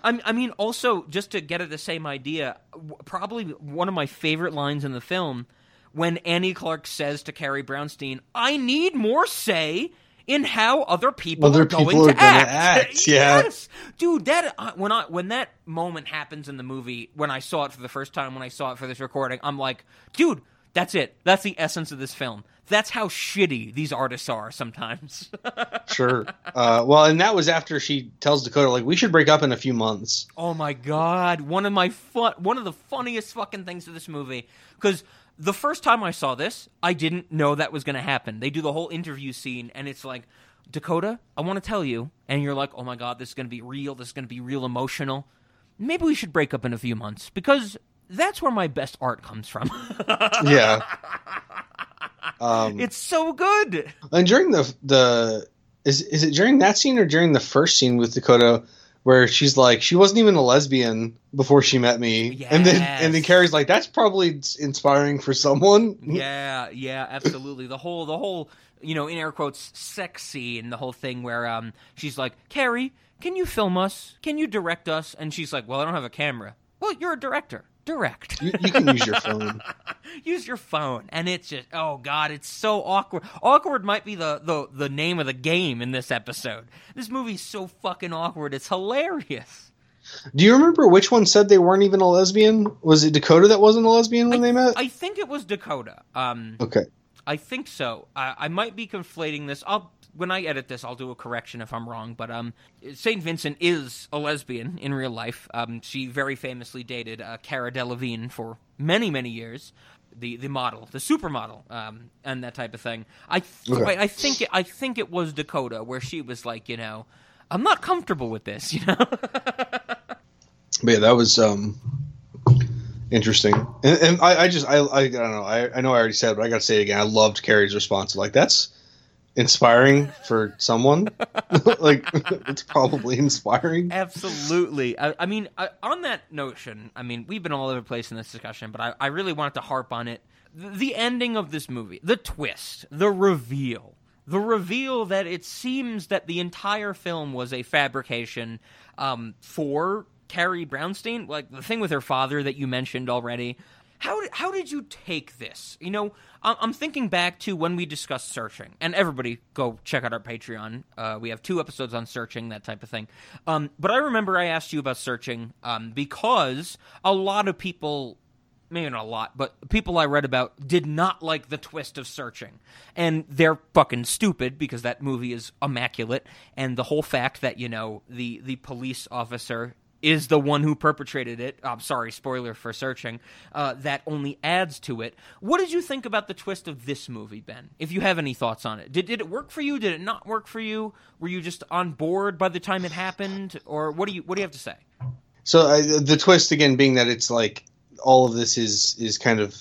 I, I mean, also, just to get at the same idea, probably one of my favorite lines in the film when Annie Clark says to Carrie Brownstein, I need more say in how other people Other are going people to are gonna act. act, yeah. Yes. Dude, that uh, when I when that moment happens in the movie, when I saw it for the first time, when I saw it for this recording, I'm like, dude, that's it. That's the essence of this film. That's how shitty these artists are sometimes. sure. Uh, well, and that was after she tells Dakota like we should break up in a few months. Oh my god, one of my fun, one of the funniest fucking things of this movie because the first time I saw this, I didn't know that was going to happen. They do the whole interview scene and it's like, "Dakota, I want to tell you." And you're like, "Oh my god, this is going to be real. This is going to be real emotional. Maybe we should break up in a few months because that's where my best art comes from." Yeah. Um, it's so good. and during the the is is it during that scene or during the first scene with Dakota where she's like she wasn't even a lesbian before she met me, and then and then Carrie's like that's probably inspiring for someone. yeah, yeah, absolutely. The whole, the whole, you know, in air quotes, sex scene, the whole thing where um, she's like, Carrie, can you film us? Can you direct us? And she's like, Well, I don't have a camera. Well, you're a director. Direct. You, you can use your phone. Use your phone. And it's just, oh god, it's so awkward. Awkward might be the the the name of the game in this episode. This movie's so fucking awkward. It's hilarious. Do you remember which one said they weren't even a lesbian? Was it Dakota that wasn't a lesbian when they met? I think it was Dakota. Um, okay. I think so. I, I might be conflating this. I'll when I edit this, I'll do a correction if I'm wrong. But um, Saint Vincent is a lesbian in real life. Um, she very famously dated uh, Cara Delevingne for many many years. The the model, the supermodel, um, and that type of thing. I th- Okay. I, I think it, I think it was Dakota where she was like, you know, I'm not comfortable with this. You know. But yeah, that was um interesting. And, and I, I just I, I don't know. I, I know I already said, it, but I got to say it again. I loved Carrie's response. Like that's inspiring for someone. like it's probably inspiring. Absolutely. I, I mean, I, on that notion, I mean, we've been all over the place in this discussion, but I, I really wanted to harp on it. The, the ending of this movie, the twist, the reveal, the reveal that it seems that the entire film was a fabrication um, for Carrie Brownstein, like the thing with her father that you mentioned already. How did, how did you take this? You know, I'm thinking back to when we discussed searching, and everybody go check out our Patreon. Uh, we have two episodes on searching, that type of thing. Um, but I remember I asked you about searching um, because a lot of people, maybe not a lot, but people I read about did not like the twist of searching, and they're fucking stupid because that movie is immaculate, and the whole fact that you know the the police officer is the one who perpetrated it. I'm sorry, spoiler for searching. Uh, that only adds to it. What did you think about the twist of this movie, Ben? If you have any thoughts on it, did did it work for you? Did it not work for you? Were you just on board by the time it happened, or what do you what do you have to say? So I, the twist again being that it's like all of this is is kind of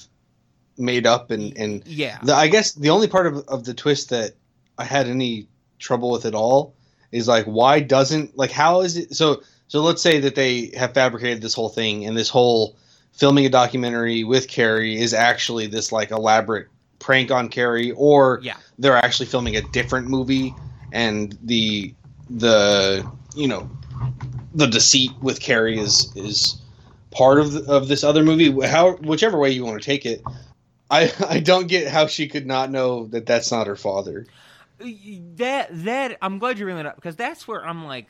made up and and Yeah. the, I guess the only part of of the twist that I had any trouble with at all is like why doesn't like how is it so so let's say that they have fabricated this whole thing and this whole filming a documentary with Carrie is actually this like elaborate prank on Carrie or Yeah. they're actually filming a different movie and the the you know the deceit with Carrie is is part of the, of this other movie how whichever way you want to take it I I don't get how she could not know that that's not her father that that I'm glad you bring that up because that's where I'm like,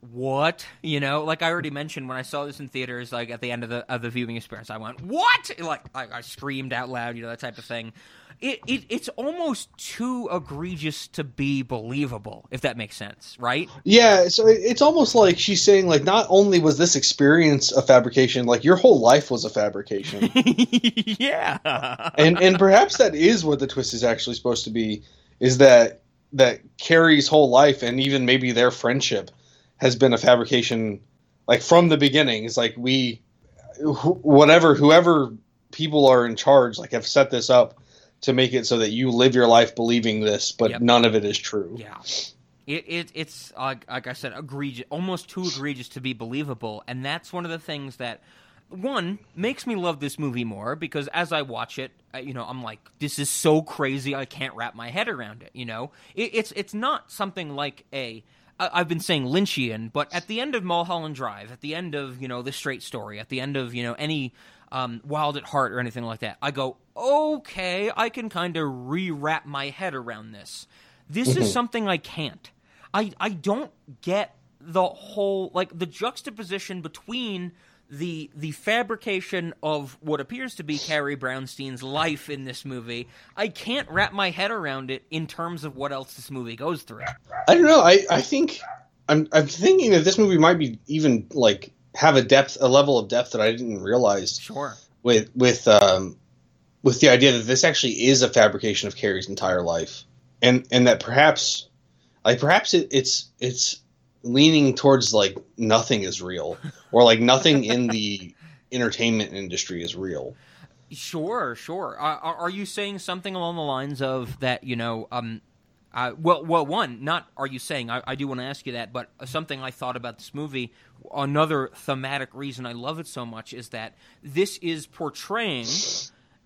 what? You know, like I already mentioned when I saw this in theaters, like at the end of the of the viewing experience, I went, what? Like I, I screamed out loud, you know, that type of thing. It, it it's almost too egregious to be believable, if that makes sense, right? yeah so it's almost like she's saying like not only was this experience a fabrication like your whole life was a fabrication yeah. and and perhaps that is what the twist is actually supposed to be is that that Carrie's whole life and even maybe their friendship has been a fabrication like from the beginning it's like we wh- whatever whoever people are in charge like have set this up to make it so that you live your life believing this but Yep. none of it is true Yeah. It, it it's like, like I said, egregious, almost too egregious to be believable, and that's one of the things that one makes me love this movie more because as I watch it, you know, I'm like, this is so crazy, I can't wrap my head around it. You know, it, it's it's not something like a. I- I've been saying Lynchian, but at the end of Mulholland Drive, at the end of you know the Straight Story, at the end of you know any um, Wild at Heart or anything like that, I go, okay, I can kind of rewrap my head around this. This is something I can't. I I don't get the whole like the juxtaposition between the the fabrication of what appears to be Carrie Brownstein's life in this movie. I can't wrap my head around it in terms of what else this movie goes through. I don't know. I, I think I'm I'm thinking that this movie might be even like have a depth, a level of depth that I didn't realize Sure. with with um with the idea that this actually is a fabrication of Carrie's entire life, and and that perhaps like perhaps it, it's it's leaning towards like nothing is real or like nothing in the entertainment industry is real. Sure, sure. Uh, are, are you saying something along the lines of that? You know, um, uh, well, well, one, not are you saying? I, I do want to ask you that, but something I thought about this movie. Another thematic reason I love it so much is that this is portraying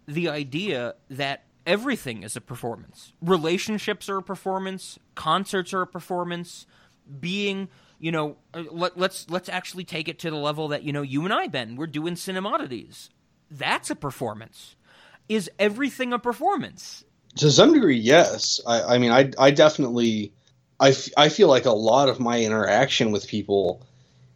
the idea that everything is a performance. Relationships are a performance. Concerts are a performance. Being, you know, uh, let, let's let's actually take it to the level that you know you and I, Ben, we're doing cinemodities. That's a performance. Is everything a performance? To some degree, yes. I, I mean, I, I definitely, I, f- I feel like a lot of my interaction with people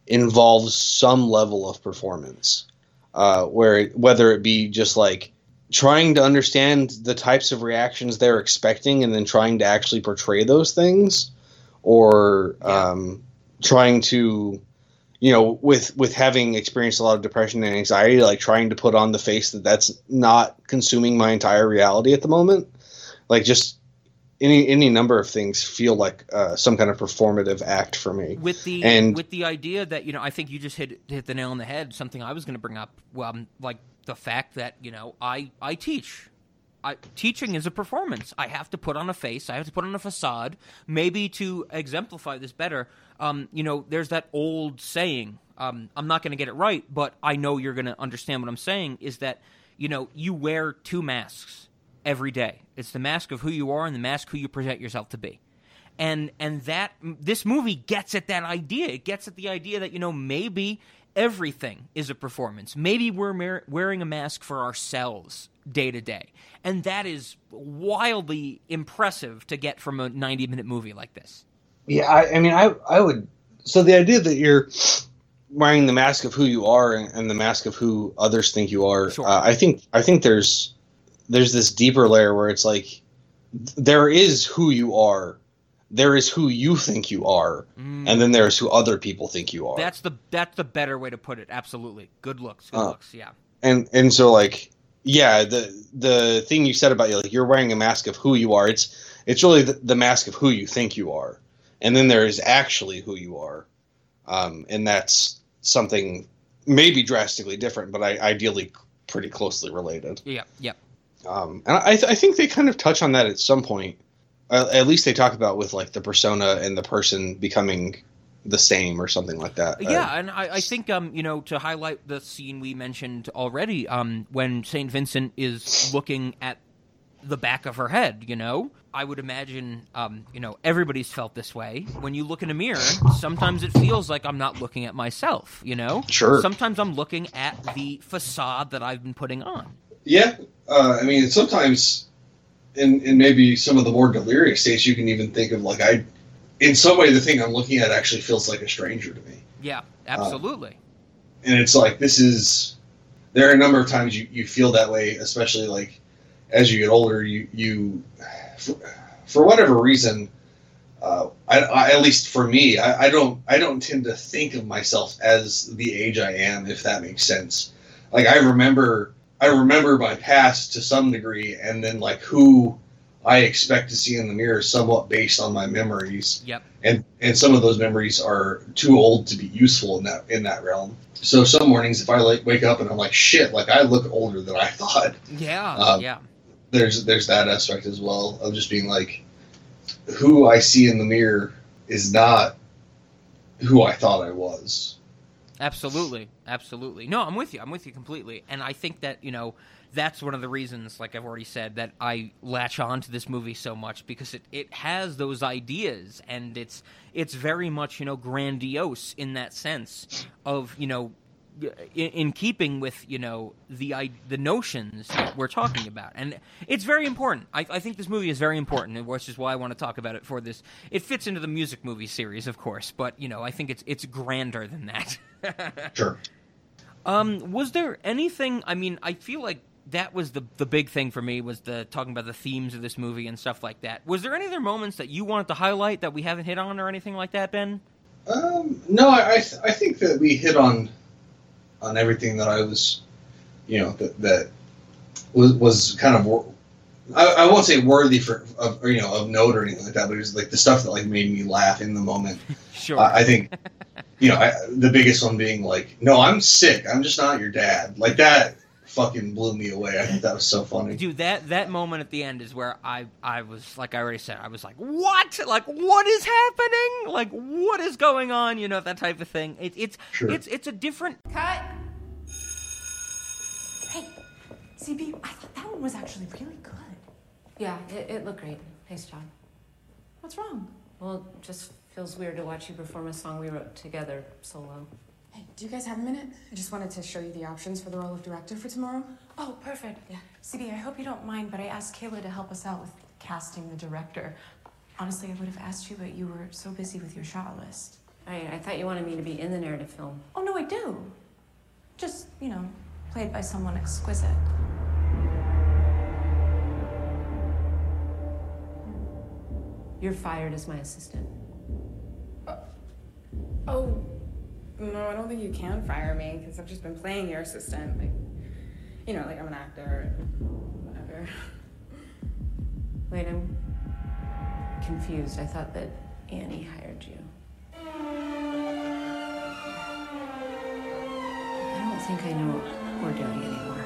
involves some level of performance, uh, where whether it be just like trying to understand the types of reactions they're expecting and then trying to actually portray those things, or um, trying to, you know, with with having experienced a lot of depression and anxiety, like trying to put on the face that that's not consuming my entire reality at the moment like just any any number of things feel like uh, some kind of performative act for me. with the And- with the idea that you know I think you just hit hit the nail on the head. Something I was going to bring up, um, like the fact that you know I I teach. I, teaching is a performance. I have to put on a face. I have to put on a facade. Maybe to exemplify this better, um, you know, there's that old saying. Um, I'm not going to get it right, but I know you're going to understand what I'm saying. Is that you know you wear two masks every day. It's the mask of who you are and the mask who you present yourself to be and and that this movie gets at that idea. It gets at the idea that you know maybe everything is a performance. Maybe we're mer- wearing a mask for ourselves day to day, and that is wildly impressive to get from a ninety minute movie like this. Yeah, I, I mean, I I would. So the idea that you're wearing the mask of who you are and, and the mask of who others think you are, Sure. uh, I think I think there's there's this deeper layer where it's like there is who you are, there is who you think you are, and then there's who other people think you are. That's the that's the better way to put it. Absolutely, good looks, good Uh, looks. Yeah, and and so like yeah the the thing you said about you like you're wearing a mask of who you are it's it's really the, the mask of who you think you are and then there is actually who you are um, and that's something maybe drastically different but I, ideally pretty closely related yeah, yeah. um, and I, th- I think they kind of touch on that at some point uh, at least they talk about with like the persona and the person becoming the same or something like that Uh, Yeah, and I, I think um, you know to highlight the scene we mentioned already, um, when Saint Vincent is looking at the back of her head, you know, I would imagine, um, you know, everybody's felt this way. When you look in a mirror, sometimes it feels like I'm not looking at myself, you know. Sure. Sometimes I'm looking at the facade that I've been putting on. Yeah, uh, I mean, sometimes in in maybe some of the more delirious states, you can even think of like I, in some way, the thing I'm looking at actually feels like a stranger to me, Yeah, absolutely. and it's like this is. There are a number of times you, you feel that way, especially like as you get older. You you, for, for whatever reason, uh, I, I at least for me, I, I don't I don't tend to think of myself as the age I am, if that makes sense. Like I remember I remember my past to some degree, and then like who I expect to see in the mirror somewhat based on my memories. Yep. And and some of those memories are too old to be useful in that in that realm. So some mornings if I like wake up and I'm like shit, like I look older than I thought. Yeah. Um, yeah. There's there's that aspect as well of just being like who I see in the mirror is not who I thought I was. Absolutely, absolutely. No, I'm with you. I'm with you completely. And I think that you know that's one of the reasons, like I've already said, that I latch on to this movie so much because it, it has those ideas and it's it's very much you know grandiose in that sense of you know in, in keeping with you know the i- the notions we're talking about, and it's very important. I, I think this movie is very important, and which is why I want to talk about it for this. It fits into the music movie series, of course, but you know I think it's it's grander than that. Sure. Um, was there anything? I mean, I feel like that was the the big thing for me was the talking about the themes of this movie and stuff like that. Was there any other moments that you wanted to highlight that we haven't hit on or anything like that, Ben? Um, no, I I, th- I think that we hit on on everything that I was, you know, that that was was kind of. I, I won't say worthy for of or, you know of note or anything like that, but it was like the stuff that like made me laugh in the moment. Sure. I I think, you know, I, the biggest one being like, "No, I'm sick. I'm just not your dad." Like that fucking blew me away. I think that was so funny. Dude, that that moment at the end is where I I was like I already said I was like what like what is happening like what is going on you know that type of thing. It, it's Sure. it's it's a different Cut! Hey, CB, I thought that one was actually really good. Yeah, it, it looked great. Nice job. What's wrong? Well, it just feels weird to watch you perform a song we wrote together solo. Hey, do you guys have a minute? I just wanted to show you the options for the role of director for tomorrow. Oh, perfect. Yeah. CB, I hope you don't mind, but I asked Kayla to help us out with casting the director. Honestly, I would have asked you, but you were so busy with your shot list. I, I thought you wanted me to be in the narrative film. Oh, no, I do. Just, you know, played by someone exquisite. You're fired as my assistant. Uh, oh, no, I don't think you can fire me because I've just been playing your assistant. Like, you know, like I'm an actor, whatever. Wait, I'm confused. I thought that Annie hired you. I don't think I know what we're doing anymore.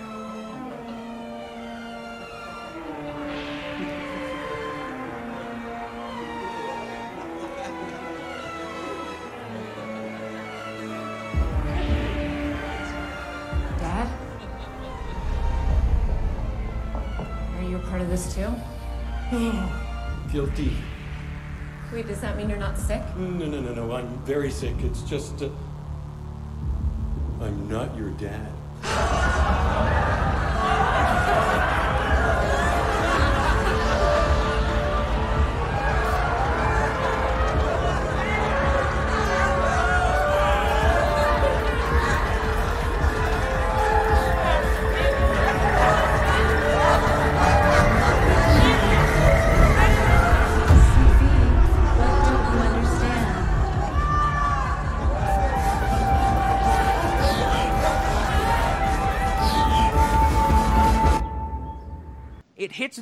Guilty. Wait, does that mean you're not sick? No, no, no, no. I'm very sick. It's just. Uh, I'm not your dad.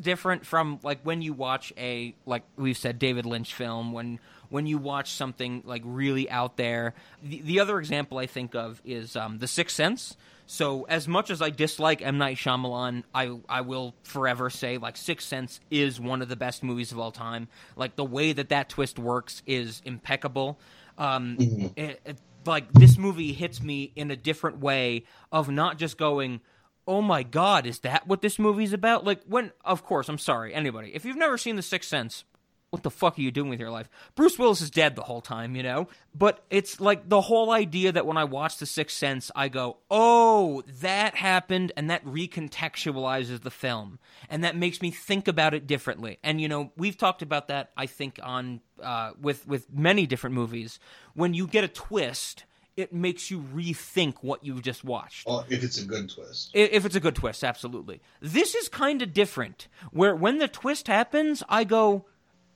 Different from like when you watch a like we've said David Lynch film when when you watch something like really out there. The, the other example I think of is um, The Sixth Sense. So as much as I dislike M Night Shyamalan, I I will forever say like Sixth Sense is one of the best movies of all time. Like the way that that twist works is impeccable. Um, it- it- like this movie hits me in a different way of not just going oh my god is that what this movie's about? Like when of course i'm sorry anybody if you've never seen the sixth sense what the fuck are you doing with your life? Bruce willis is dead the whole time you know? But it's like the whole idea that when i watch the sixth sense i go oh that happened and that recontextualizes the film and that makes me think about it differently. And you know we've talked about that i think on uh, with with many different movies. When you get a twist it makes you rethink what you've just watched Well, if it's a good twist. If it's a good twist, absolutely. This is kind of different, where when the twist happens, I go,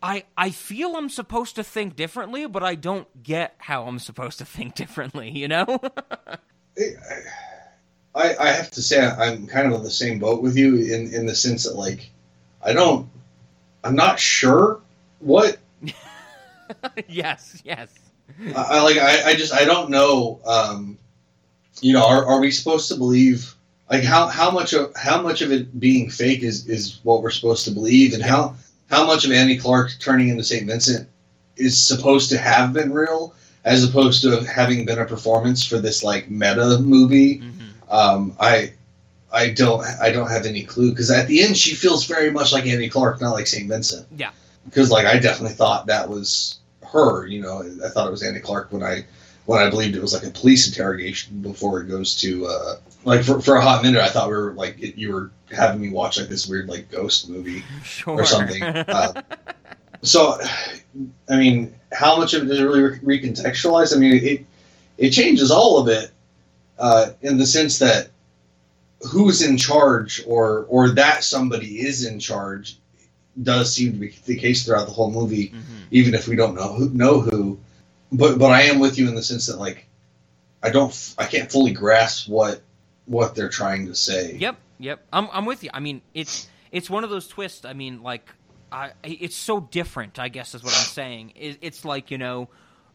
I I feel I'm supposed to think differently, but I don't get how I'm supposed to think differently. You know? I, I have to say I'm kind of on the same boat with you in, in the sense that like I don't I'm not sure what yes, yes. I, I like. I, I just I don't know. Um, you know, are, are we supposed to believe like how how much of how much of it being fake is is what we're supposed to believe, and how how much of Annie Clark turning into Saint Vincent is supposed to have been real, as opposed to having been a performance for this like meta movie. Um, I I don't I don't have any clue because at the end she feels very much like Annie Clark, not like Saint Vincent. Yeah. Because like I definitely thought that was her. You know, I thought it was Annie Clark when I when I believed it was like a police interrogation before it goes to uh, like for, for a hot minute I thought we were like it, you were having me watch like this weird like ghost movie Sure. or something. Uh, so, I mean, how much of it is really re- recontextualized? I mean, it it changes all of it uh, in the sense that who's in charge or or that somebody is in charge does seem to be the case throughout the whole movie, even if we don't know who, know who. But but I am with you in the sense that like I don't I can't fully grasp what what they're trying to say. Yep, yep. I'm I'm with you. I mean, it's it's one of those twists. I mean, like, I it's so different. I guess is what I'm saying. It, it's like you know,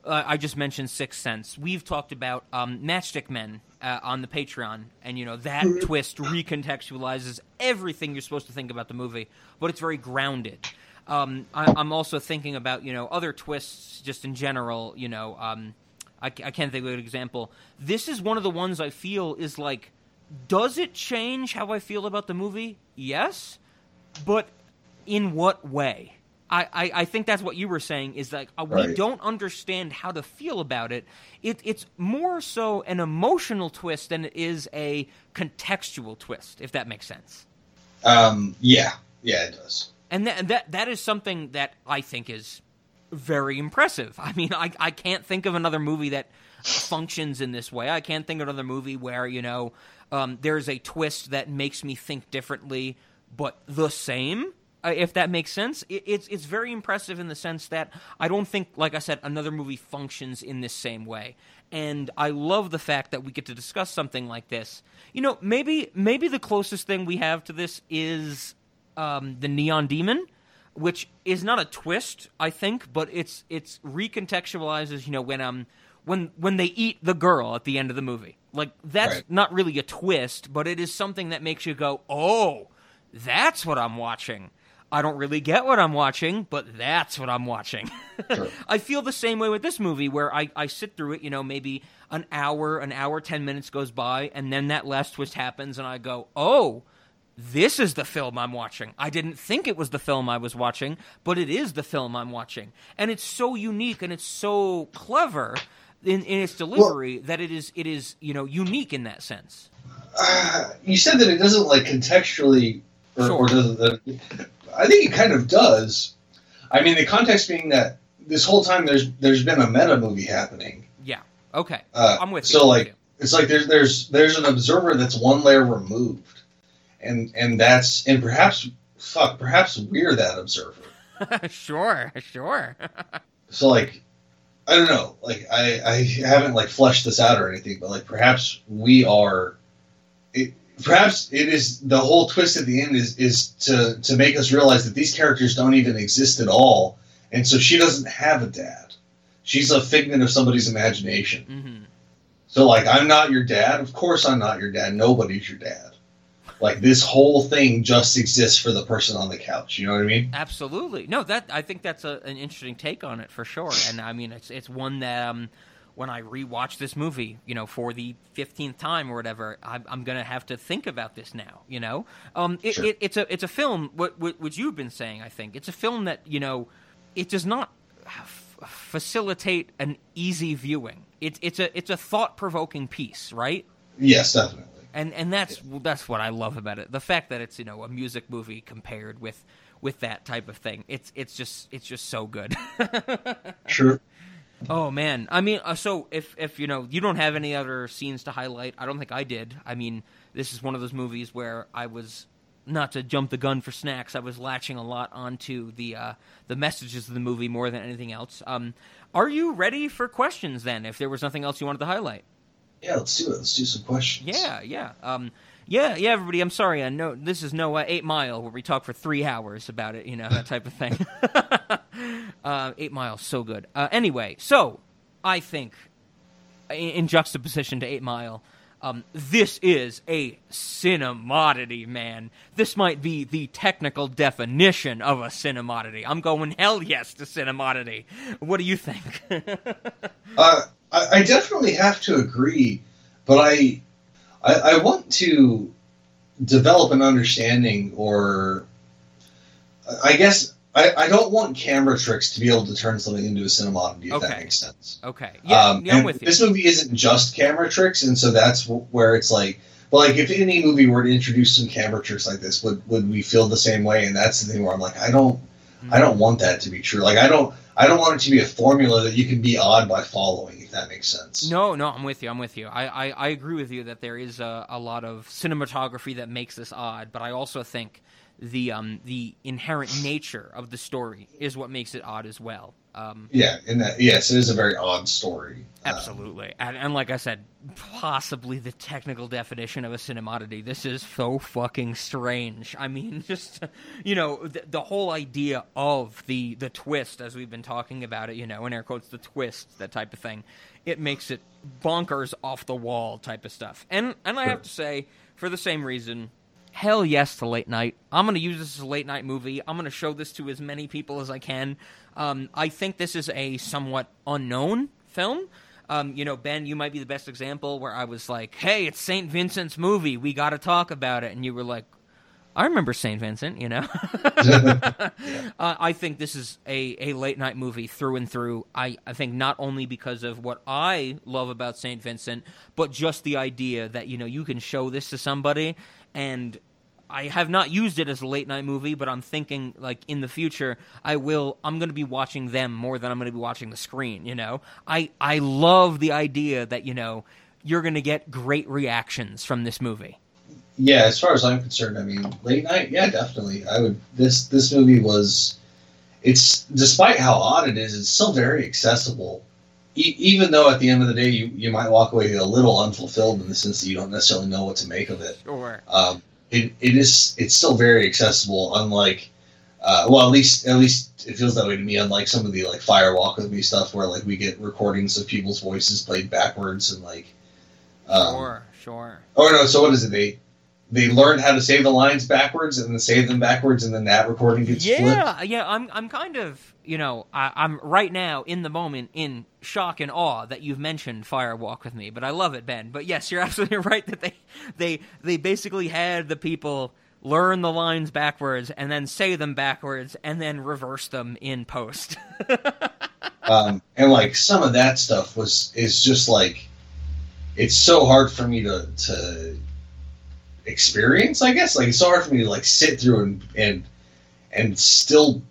uh, I just mentioned Sixth Sense. We've talked about um, Matchstick Men uh, on the Patreon, and you know that twist recontextualizes everything you're supposed to think about the movie, but it's very grounded. Um, I, I'm also thinking about you know other twists just in general. You know, um, I, I can't think of an example. This is one of the ones I feel is like, does it change how I feel about the movie? Yes, but in what way? I, I, I think that's what you were saying is like uh, we Right. don't understand how to feel about it. it. It's more so an emotional twist than it is a contextual twist, if that makes sense. Um. Yeah. Yeah. It does. And that that that is something that I think is very impressive. I mean, I I can't think of another movie that functions in this way. I can't think of another movie where you know um, there's a twist that makes me think differently, but the same. Uh, if that makes sense, it, it's it's very impressive in the sense that I don't think, like I said, another movie functions in this same way. And I love the fact that we get to discuss something like this. You know, maybe maybe the closest thing we have to this is um, the Neon Demon, which is not a twist, I think, but it's it's recontextualizes. You know, when um when when they eat the girl at the end of the movie, like that's Right. not really a twist, but it is something that makes you go, oh, that's what I'm watching. I don't really get what I'm watching, but that's what I'm watching. I feel the same way with this movie where I, I sit through it, you know, maybe an hour, an hour, 10 minutes goes by, and then that last twist happens, and I go, oh, this is the film I'm watching. I didn't think it was the film I was watching, but it is the film I'm watching. And it's so unique and it's so clever in, in its delivery that it is, it is, you know, unique in that sense. Uh, you said that it doesn't like contextually or, or does it, I think it kind of does. I mean, the context being that this whole time there's there's been a meta movie happening. Yeah. Okay. Uh, I'm with you. So like it's like there's there's there's an observer that's one layer removed, and and that's and perhaps fuck perhaps we're that observer. sure, sure. So like I don't know like I I haven't like fleshed this out or anything, but like perhaps we are. It, perhaps it is the whole twist at the end is is to to make us realize that these characters don't even exist at all, and so she doesn't have a dad. She's a figment of somebody's imagination. hmm So like I'm not your dad. Of course I'm not your dad. Nobody's your dad. Like this whole thing just exists for the person on the couch. You know what I mean? Absolutely. No, that I think that's a, an interesting take on it for sure. And I mean, it's it's one that um, when I rewatch this movie, you know, for the fifteenth time or whatever, I'm, I'm gonna have to think about this now. You know, um, it, Sure. it, it's a it's a film. What, what what you've been saying, I think it's a film that you know, it does not f- facilitate an easy viewing. It's it's a it's a thought provoking piece, right? Yes, definitely. and and that's that's what I love about it. The fact that it's you know a music movie compared with with that type of thing. It's it's just it's just so good. Sure. Oh man, I mean, uh, so if if you know you don't have any other scenes to highlight, I don't think I did. I mean, this is one of those movies where I was not to jump the gun for snacks. I was latching a lot onto the uh, the messages of the movie more than anything else. Um, are you ready for questions then? If there was nothing else you wanted to highlight. Yeah, let's do it. Let's do some questions. Yeah, yeah. Um, Yeah, yeah, everybody. I'm sorry. I know this is no uh, Eight Mile where we talk for three hours about it. You know that type of thing. uh, eight Mile, so good. Uh, anyway, so I think in, in juxtaposition to Eight Mile, um, this is a cinemodity, man. This might be the technical definition of a cinemodity. I'm going hell yes to cinemodity. What do you think? uh, I, I definitely have to agree, but I, I, I want to develop an understanding, or I guess I, I don't want camera tricks to be able to turn something into a cinematography, if Okay. that makes sense. okay, yeah, Um, yeah I'm with you. This movie isn't just camera tricks, and so that's where it's like, but like if any movie were to introduce some camera tricks like this, would would we feel the same way? And that's the thing where I'm like, I don't, I Mm-hmm. don't want that to be true. Like I don't, I don't want it to be a formula that you can be odd by following, that makes sense. No, no, I'm with you. I'm with you. I, I, I agree with you that there is a, a lot of cinematography that makes this odd, but I also think the um the inherent nature of the story is what makes it odd as well. Um, Yeah, in that, yes, it is a very odd story. Uh, absolutely, and, and like I said, possibly the technical definition of a cinemodity. This is so fucking strange. I mean, just you know, the, the whole idea of the the twist, as we've been talking about it, you know, in air quotes, the twist, that type of thing. It makes it bonkers, off the wall type of stuff. And and I have to say, for the same reason, hell yes to late night. I'm going to use this as a late night movie. I'm going to show this to as many people as I can. Um, I think this is a somewhat unknown film. Um, you know, Ben, you might be the best example where I was like, "Hey, it's Saint Vincent's movie. We got to talk about it," and you were like, "I remember Saint Vincent." You know, uh, I think this is a, a late night movie through and through. I, I think not only because of what I love about Saint Vincent, but just the idea that you know you can show this to somebody and I have not used it as a late night movie, but I'm thinking like in the future I will I'm going to be watching them more than I'm going to be watching the screen, you know. I I love the idea that, you know, you're going to get great reactions from this movie. yeah, as far as I'm concerned, I mean, late night, yeah, definitely. I would. This this movie was. It's despite how odd it is, it's still very accessible. E- even though at the end of the day, you, you might walk away a little unfulfilled in the sense that you don't necessarily know what to make of it. Sure. Um, it, it is it's still very accessible. Unlike, uh, well, at least at least it feels that way to me. Unlike some of the like Fire Walk with Me stuff, where like we get recordings of people's voices played backwards and like. Um, sure, sure. Oh no! So what is it? They they learn how to say the lines backwards and then say them backwards, and then that recording gets flipped. Yeah, yeah, I'm I'm kind of, you know, I, I'm right now in the moment in shock and awe that you've mentioned Fire Walk with Me, but I love it, Ben. But yes, you're absolutely right that they they they basically had the people learn the lines backwards and then say them backwards and then reverse them in post. Um, and like some of that stuff was is just like it's so hard for me to to experience. I guess like it's so hard for me to like sit through and and and still,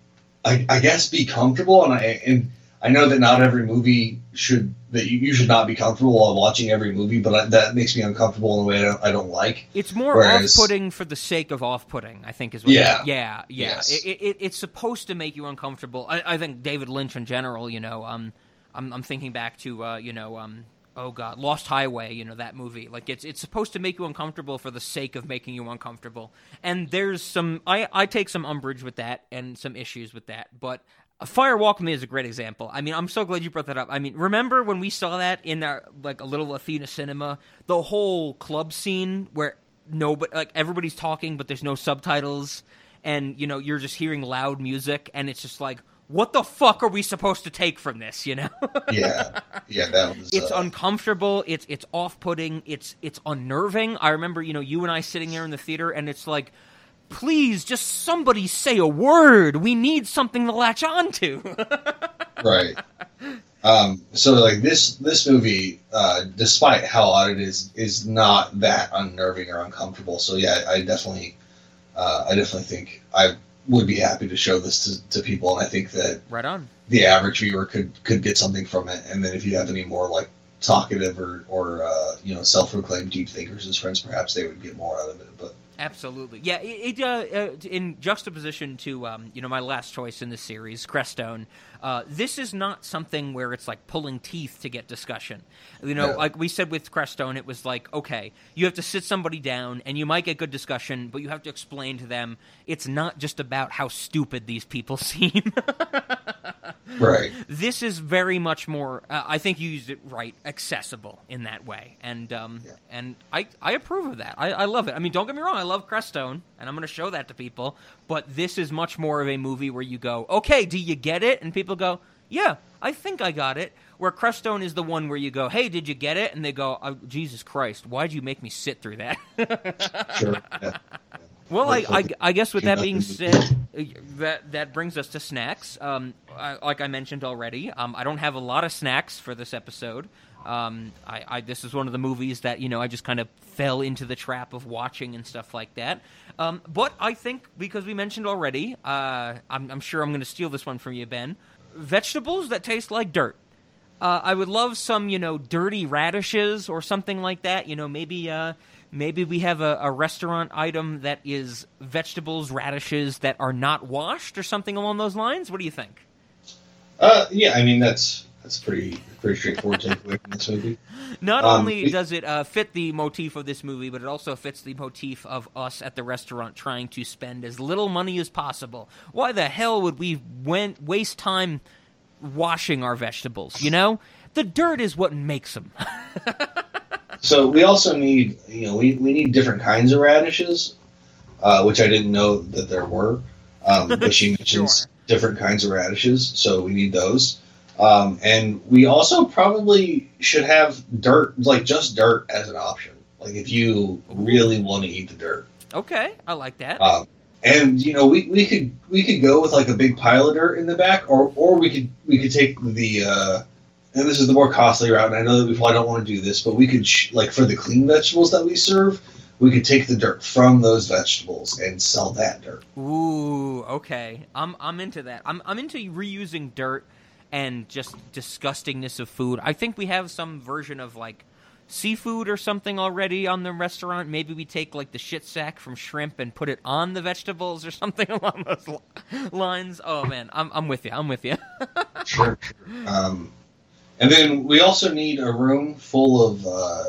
I, I guess, be comfortable. And I and I know that not every movie should that you, you should not be comfortable while watching every movie, but I, that makes me uncomfortable in a way I don't, I don't like. It's more Whereas- off-putting for the sake of off-putting. I think is what. Yeah. yeah, yeah. Yes. It, it, it's supposed to make you uncomfortable. I, I think David Lynch in general. You know, um, I'm, I'm thinking back to uh, you know, um, oh god, Lost Highway. You know that movie. Like it's it's supposed to make you uncomfortable for the sake of making you uncomfortable. And there's some I I take some umbrage with that and some issues with that, but. Fire Walk Me is a great example. I mean, I'm so glad you brought that up. I mean, remember when we saw that in our like a little Athena cinema, the whole club scene where nobody like everybody's talking but there's no subtitles and you know you're just hearing loud music and it's just like what the fuck are we supposed to take from this you know Yeah, yeah, that was. it's uh, uncomfortable it's it's off-putting it's it's unnerving i remember you know you and i sitting there in the theater and it's like please just somebody say a word we need something to latch on to right. Um, so like this this movie, uh, despite how odd it is, is not that unnerving or uncomfortable. So yeah, I definitely, uh, I definitely think I would be happy to show this to, to people, and I think that right on the average viewer could could get something from it. And then if you have any more like talkative or or uh, you know self-proclaimed deep thinkers as friends, perhaps they would get more out of it. But Absolutely, yeah. It, it uh, uh, in juxtaposition to um, you know my last choice in the series, Crestone. Uh, this is not something where it's like pulling teeth to get discussion. You know, Yeah. like we said with Crestone, it was like okay, you have to sit somebody down and you might get good discussion, but you have to explain to them it's not just about how stupid these people seem. Right, this is very much more. Uh, I think you used it right, accessible in that way, and um, and I I approve of that. I, I love it. I mean, don't get me wrong, I love Crestone, and I'm going to show that to people. But this is much more of a movie where you go, okay, do you get it? And people go, yeah, I think I got it. Where Crestone is the one where you go, hey, did you get it? And they go, oh, Jesus Christ, why'd you make me sit through that? sure. Yeah. Well, I, I, I guess with that being said, uh, that that brings us to snacks. Um, I, like I mentioned already, um, I don't have a lot of snacks for this episode. Um, I, I this is one of the movies that you know I just kind of fell into the trap of watching and stuff like that. Um, but I think because we mentioned already, uh, I'm, I'm sure I'm going to steal this one from you, Ben. Vegetables that taste like dirt. Uh, I would love some, you know, dirty radishes or something like that. You know, maybe uh, maybe we have a, a restaurant item that is vegetables, radishes that are not washed or something along those lines. What do you think? Uh, yeah, I mean that's that's pretty pretty straightforward takeaway from this movie. Not Um, only we- does it uh, fit the motif of this movie, but it also fits the motif of us at the restaurant trying to spend as little money as possible. Why the hell would we went, waste time washing our vegetables? You know, the dirt is what makes them. So we also need, you know, we, we need different kinds of radishes, uh, which I didn't know that there were. Um, but she mentions different kinds of radishes, so we need those. Um, and we also probably should have dirt, like just dirt, as an option. Like if you really want to eat the dirt. okay, I like that. Um, and you know, we, we could we could go with like a big pile of dirt in the back, or or we could we could take the uh, and this is the more costly route. And I know that we probably don't want to do this, but we could sh- like for the clean vegetables that we serve, we could take the dirt from those vegetables and sell that dirt. Ooh, okay. I'm I'm into that. I'm I'm into reusing dirt and just disgustingness of food. I think we have some version of like seafood or something already on the restaurant. Maybe we take like the shit sack from shrimp and put it on the vegetables or something along those lines. Oh man, I'm I'm with you. I'm with you. Sure. Um, and then we also need a room full of. Uh,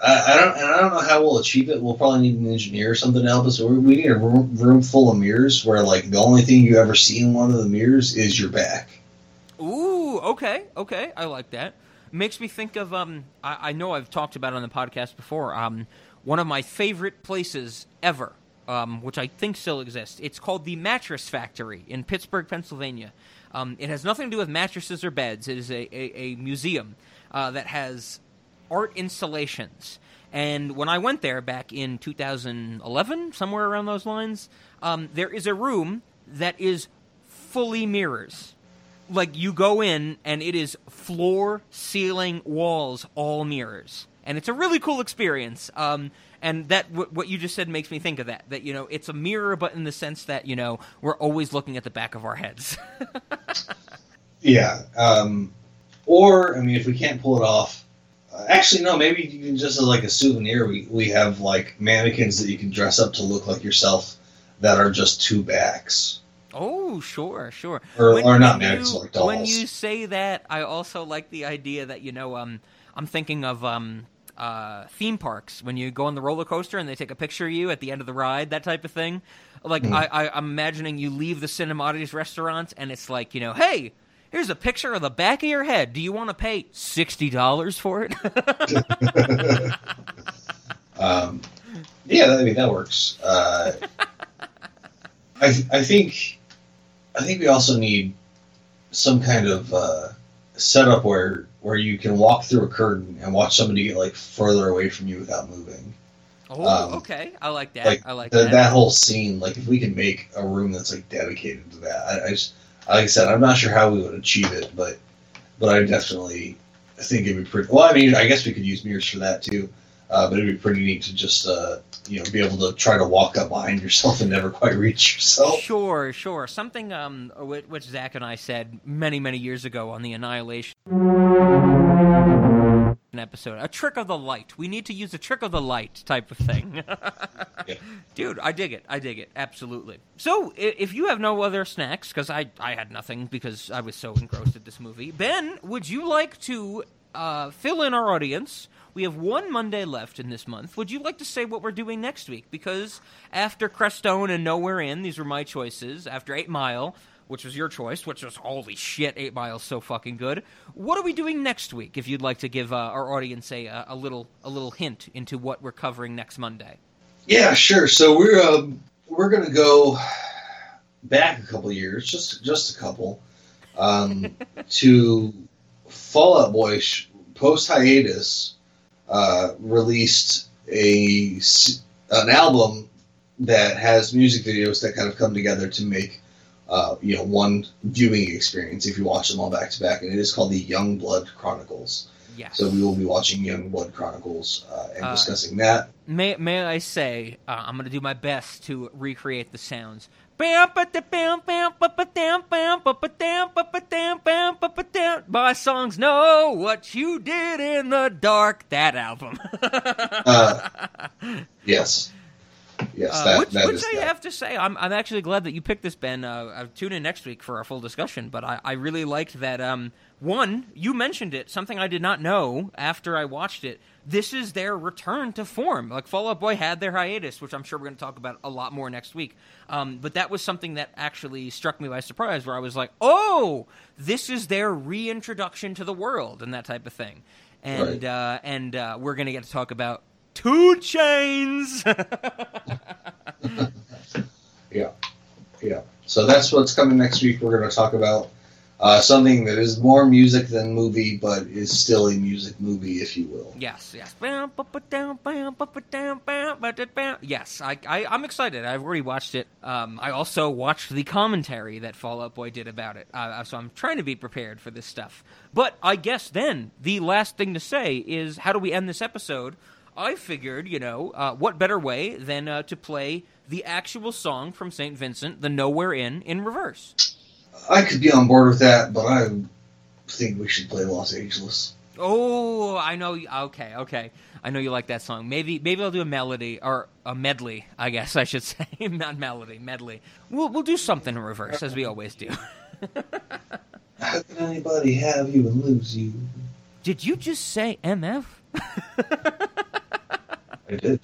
I, I don't. I don't know how we'll achieve it. We'll probably need an engineer or something to help us. We we need a room, room full of mirrors where, like, the only thing you ever see in one of the mirrors is your back. Ooh, okay, okay, I like that. Makes me think of um, I, I know I've talked about it on the podcast before. Um, one of my favorite places ever, um, which I think still exists. It's called the Mattress Factory in Pittsburgh, Pennsylvania. Um, it has nothing to do with mattresses or beds. It is a a, a museum uh, that has art installations. And when I went there back in 2011, somewhere around those lines, um, there is a room that is fully mirrors like you go in and it is floor, ceiling, walls, all mirrors, and it's a really cool experience. Um, and that w- what you just said makes me think of that. That you know, it's a mirror, but in the sense that you know we're always looking at the back of our heads. Yeah. Um, or I mean, if we can't pull it off, uh, actually no. Maybe even just as like a souvenir, we we have like mannequins that you can dress up to look like yourself that are just two backs. oh, sure, sure. Or- or not mannequins, like dolls. When you say that, I also like the idea that you know, um, I'm thinking of um. Uh, theme parks when you go on the roller coaster and they take a picture of you at the end of the ride, that type of thing. Like Mhm. I, I, I'm imagining you leave the Cinemati's restaurant and it's like you know, hey, here's a picture of the back of your head. Do you want to pay sixty dollars for it? Um, yeah, I mean that works. Uh, I I think I think we also need some kind of uh, setup where where you can walk through a curtain and watch somebody get like further away from you without moving. oh, Um, okay, I like that. Like, I like the- that. that whole scene. Like if we can make a room that's like dedicated to that, I, I just like I said, I'm not sure how we would achieve it, but but I definitely think it'd be pretty. Well, I mean, I guess we could use mirrors for that too. Uh, but it'd be pretty neat to just uh, you know be able to try to walk up behind yourself and never quite reach yourself. Sure, sure. Something um, which, Zach and I said many, many years ago on the Annihilation. episode, a trick of the light. We need to use a trick of the light type of thing. Dude, I dig it. I dig it. Absolutely. So, if you have no other snacks, because I, I had nothing because I was so engrossed at this movie, Ben, would you like to uh, fill in our audience? We have one Monday left in this month. Would you like to say what we're doing next week? Because after Crestone and Nowhere Inn, these were my choices. After Eight Mile, which was your choice, which was holy shit, Eight Mile's so fucking good. What are we doing next week? If you'd like to give uh, our audience a, a little a little hint into what we're covering next Monday. Yeah, sure. So we're um, we're gonna go back a couple years, just just a couple, um, to Fall Out Boy post hiatus uh, released a an album that has music videos that kind of come together to make uh, you know one viewing experience if you watch them all back to back, and it is called the Young Blood Chronicles. Yes. So we will be watching Young Blood Chronicles uh, and Uh, discussing that. May may I say, uh, I'm going to do my best to recreate the sounds. Bam, ba, da, bam, bam, ba, ba, dam, bam, ba, ba, dam, ba, ba, dam, bam, ba, ba, dam. My songs know what you did in the dark. That album. Uh, yes. Yes, Uh, that, which that which I that. have to say, I'm, I'm actually glad that you picked this, Ben. Uh, tune in next week for our full discussion. But I, I really liked that. Um, one, you mentioned it, something I did not know after I watched it. This is their return to form. Like Fall Out Boy had their hiatus, which I'm sure we're going to talk about a lot more next week. Um, but that was something that actually struck me by surprise, where I was like, "Oh, this is their reintroduction to the world and that type of thing." And Right. uh, and uh, we're going to get to talk about 2 Chainz. Yeah, yeah. So that's what's coming next week. We're going to talk about uh, something that is more music than movie, but is still a music movie, if you will. Yes, yes. Yes, I, I, I'm excited. I've already watched it. Um, I also watched the commentary that Fall Out Boy did about it. Uh, so I'm trying to be prepared for this stuff. But I guess then the last thing to say is how do we end this episode? I figured, you know, uh, what better way than uh, to play the actual song from St. Vincent, the Nowhere Inn, in reverse. I could be on board with that, but I think we should play Los Angeles. Oh, I know. Okay, okay. I know you like that song. Maybe, maybe I'll do a melody or a medley. I guess I should say, not melody, medley. We'll we'll do something in reverse as we always do. How can anybody have you and lose you? Did you just say MF? I did.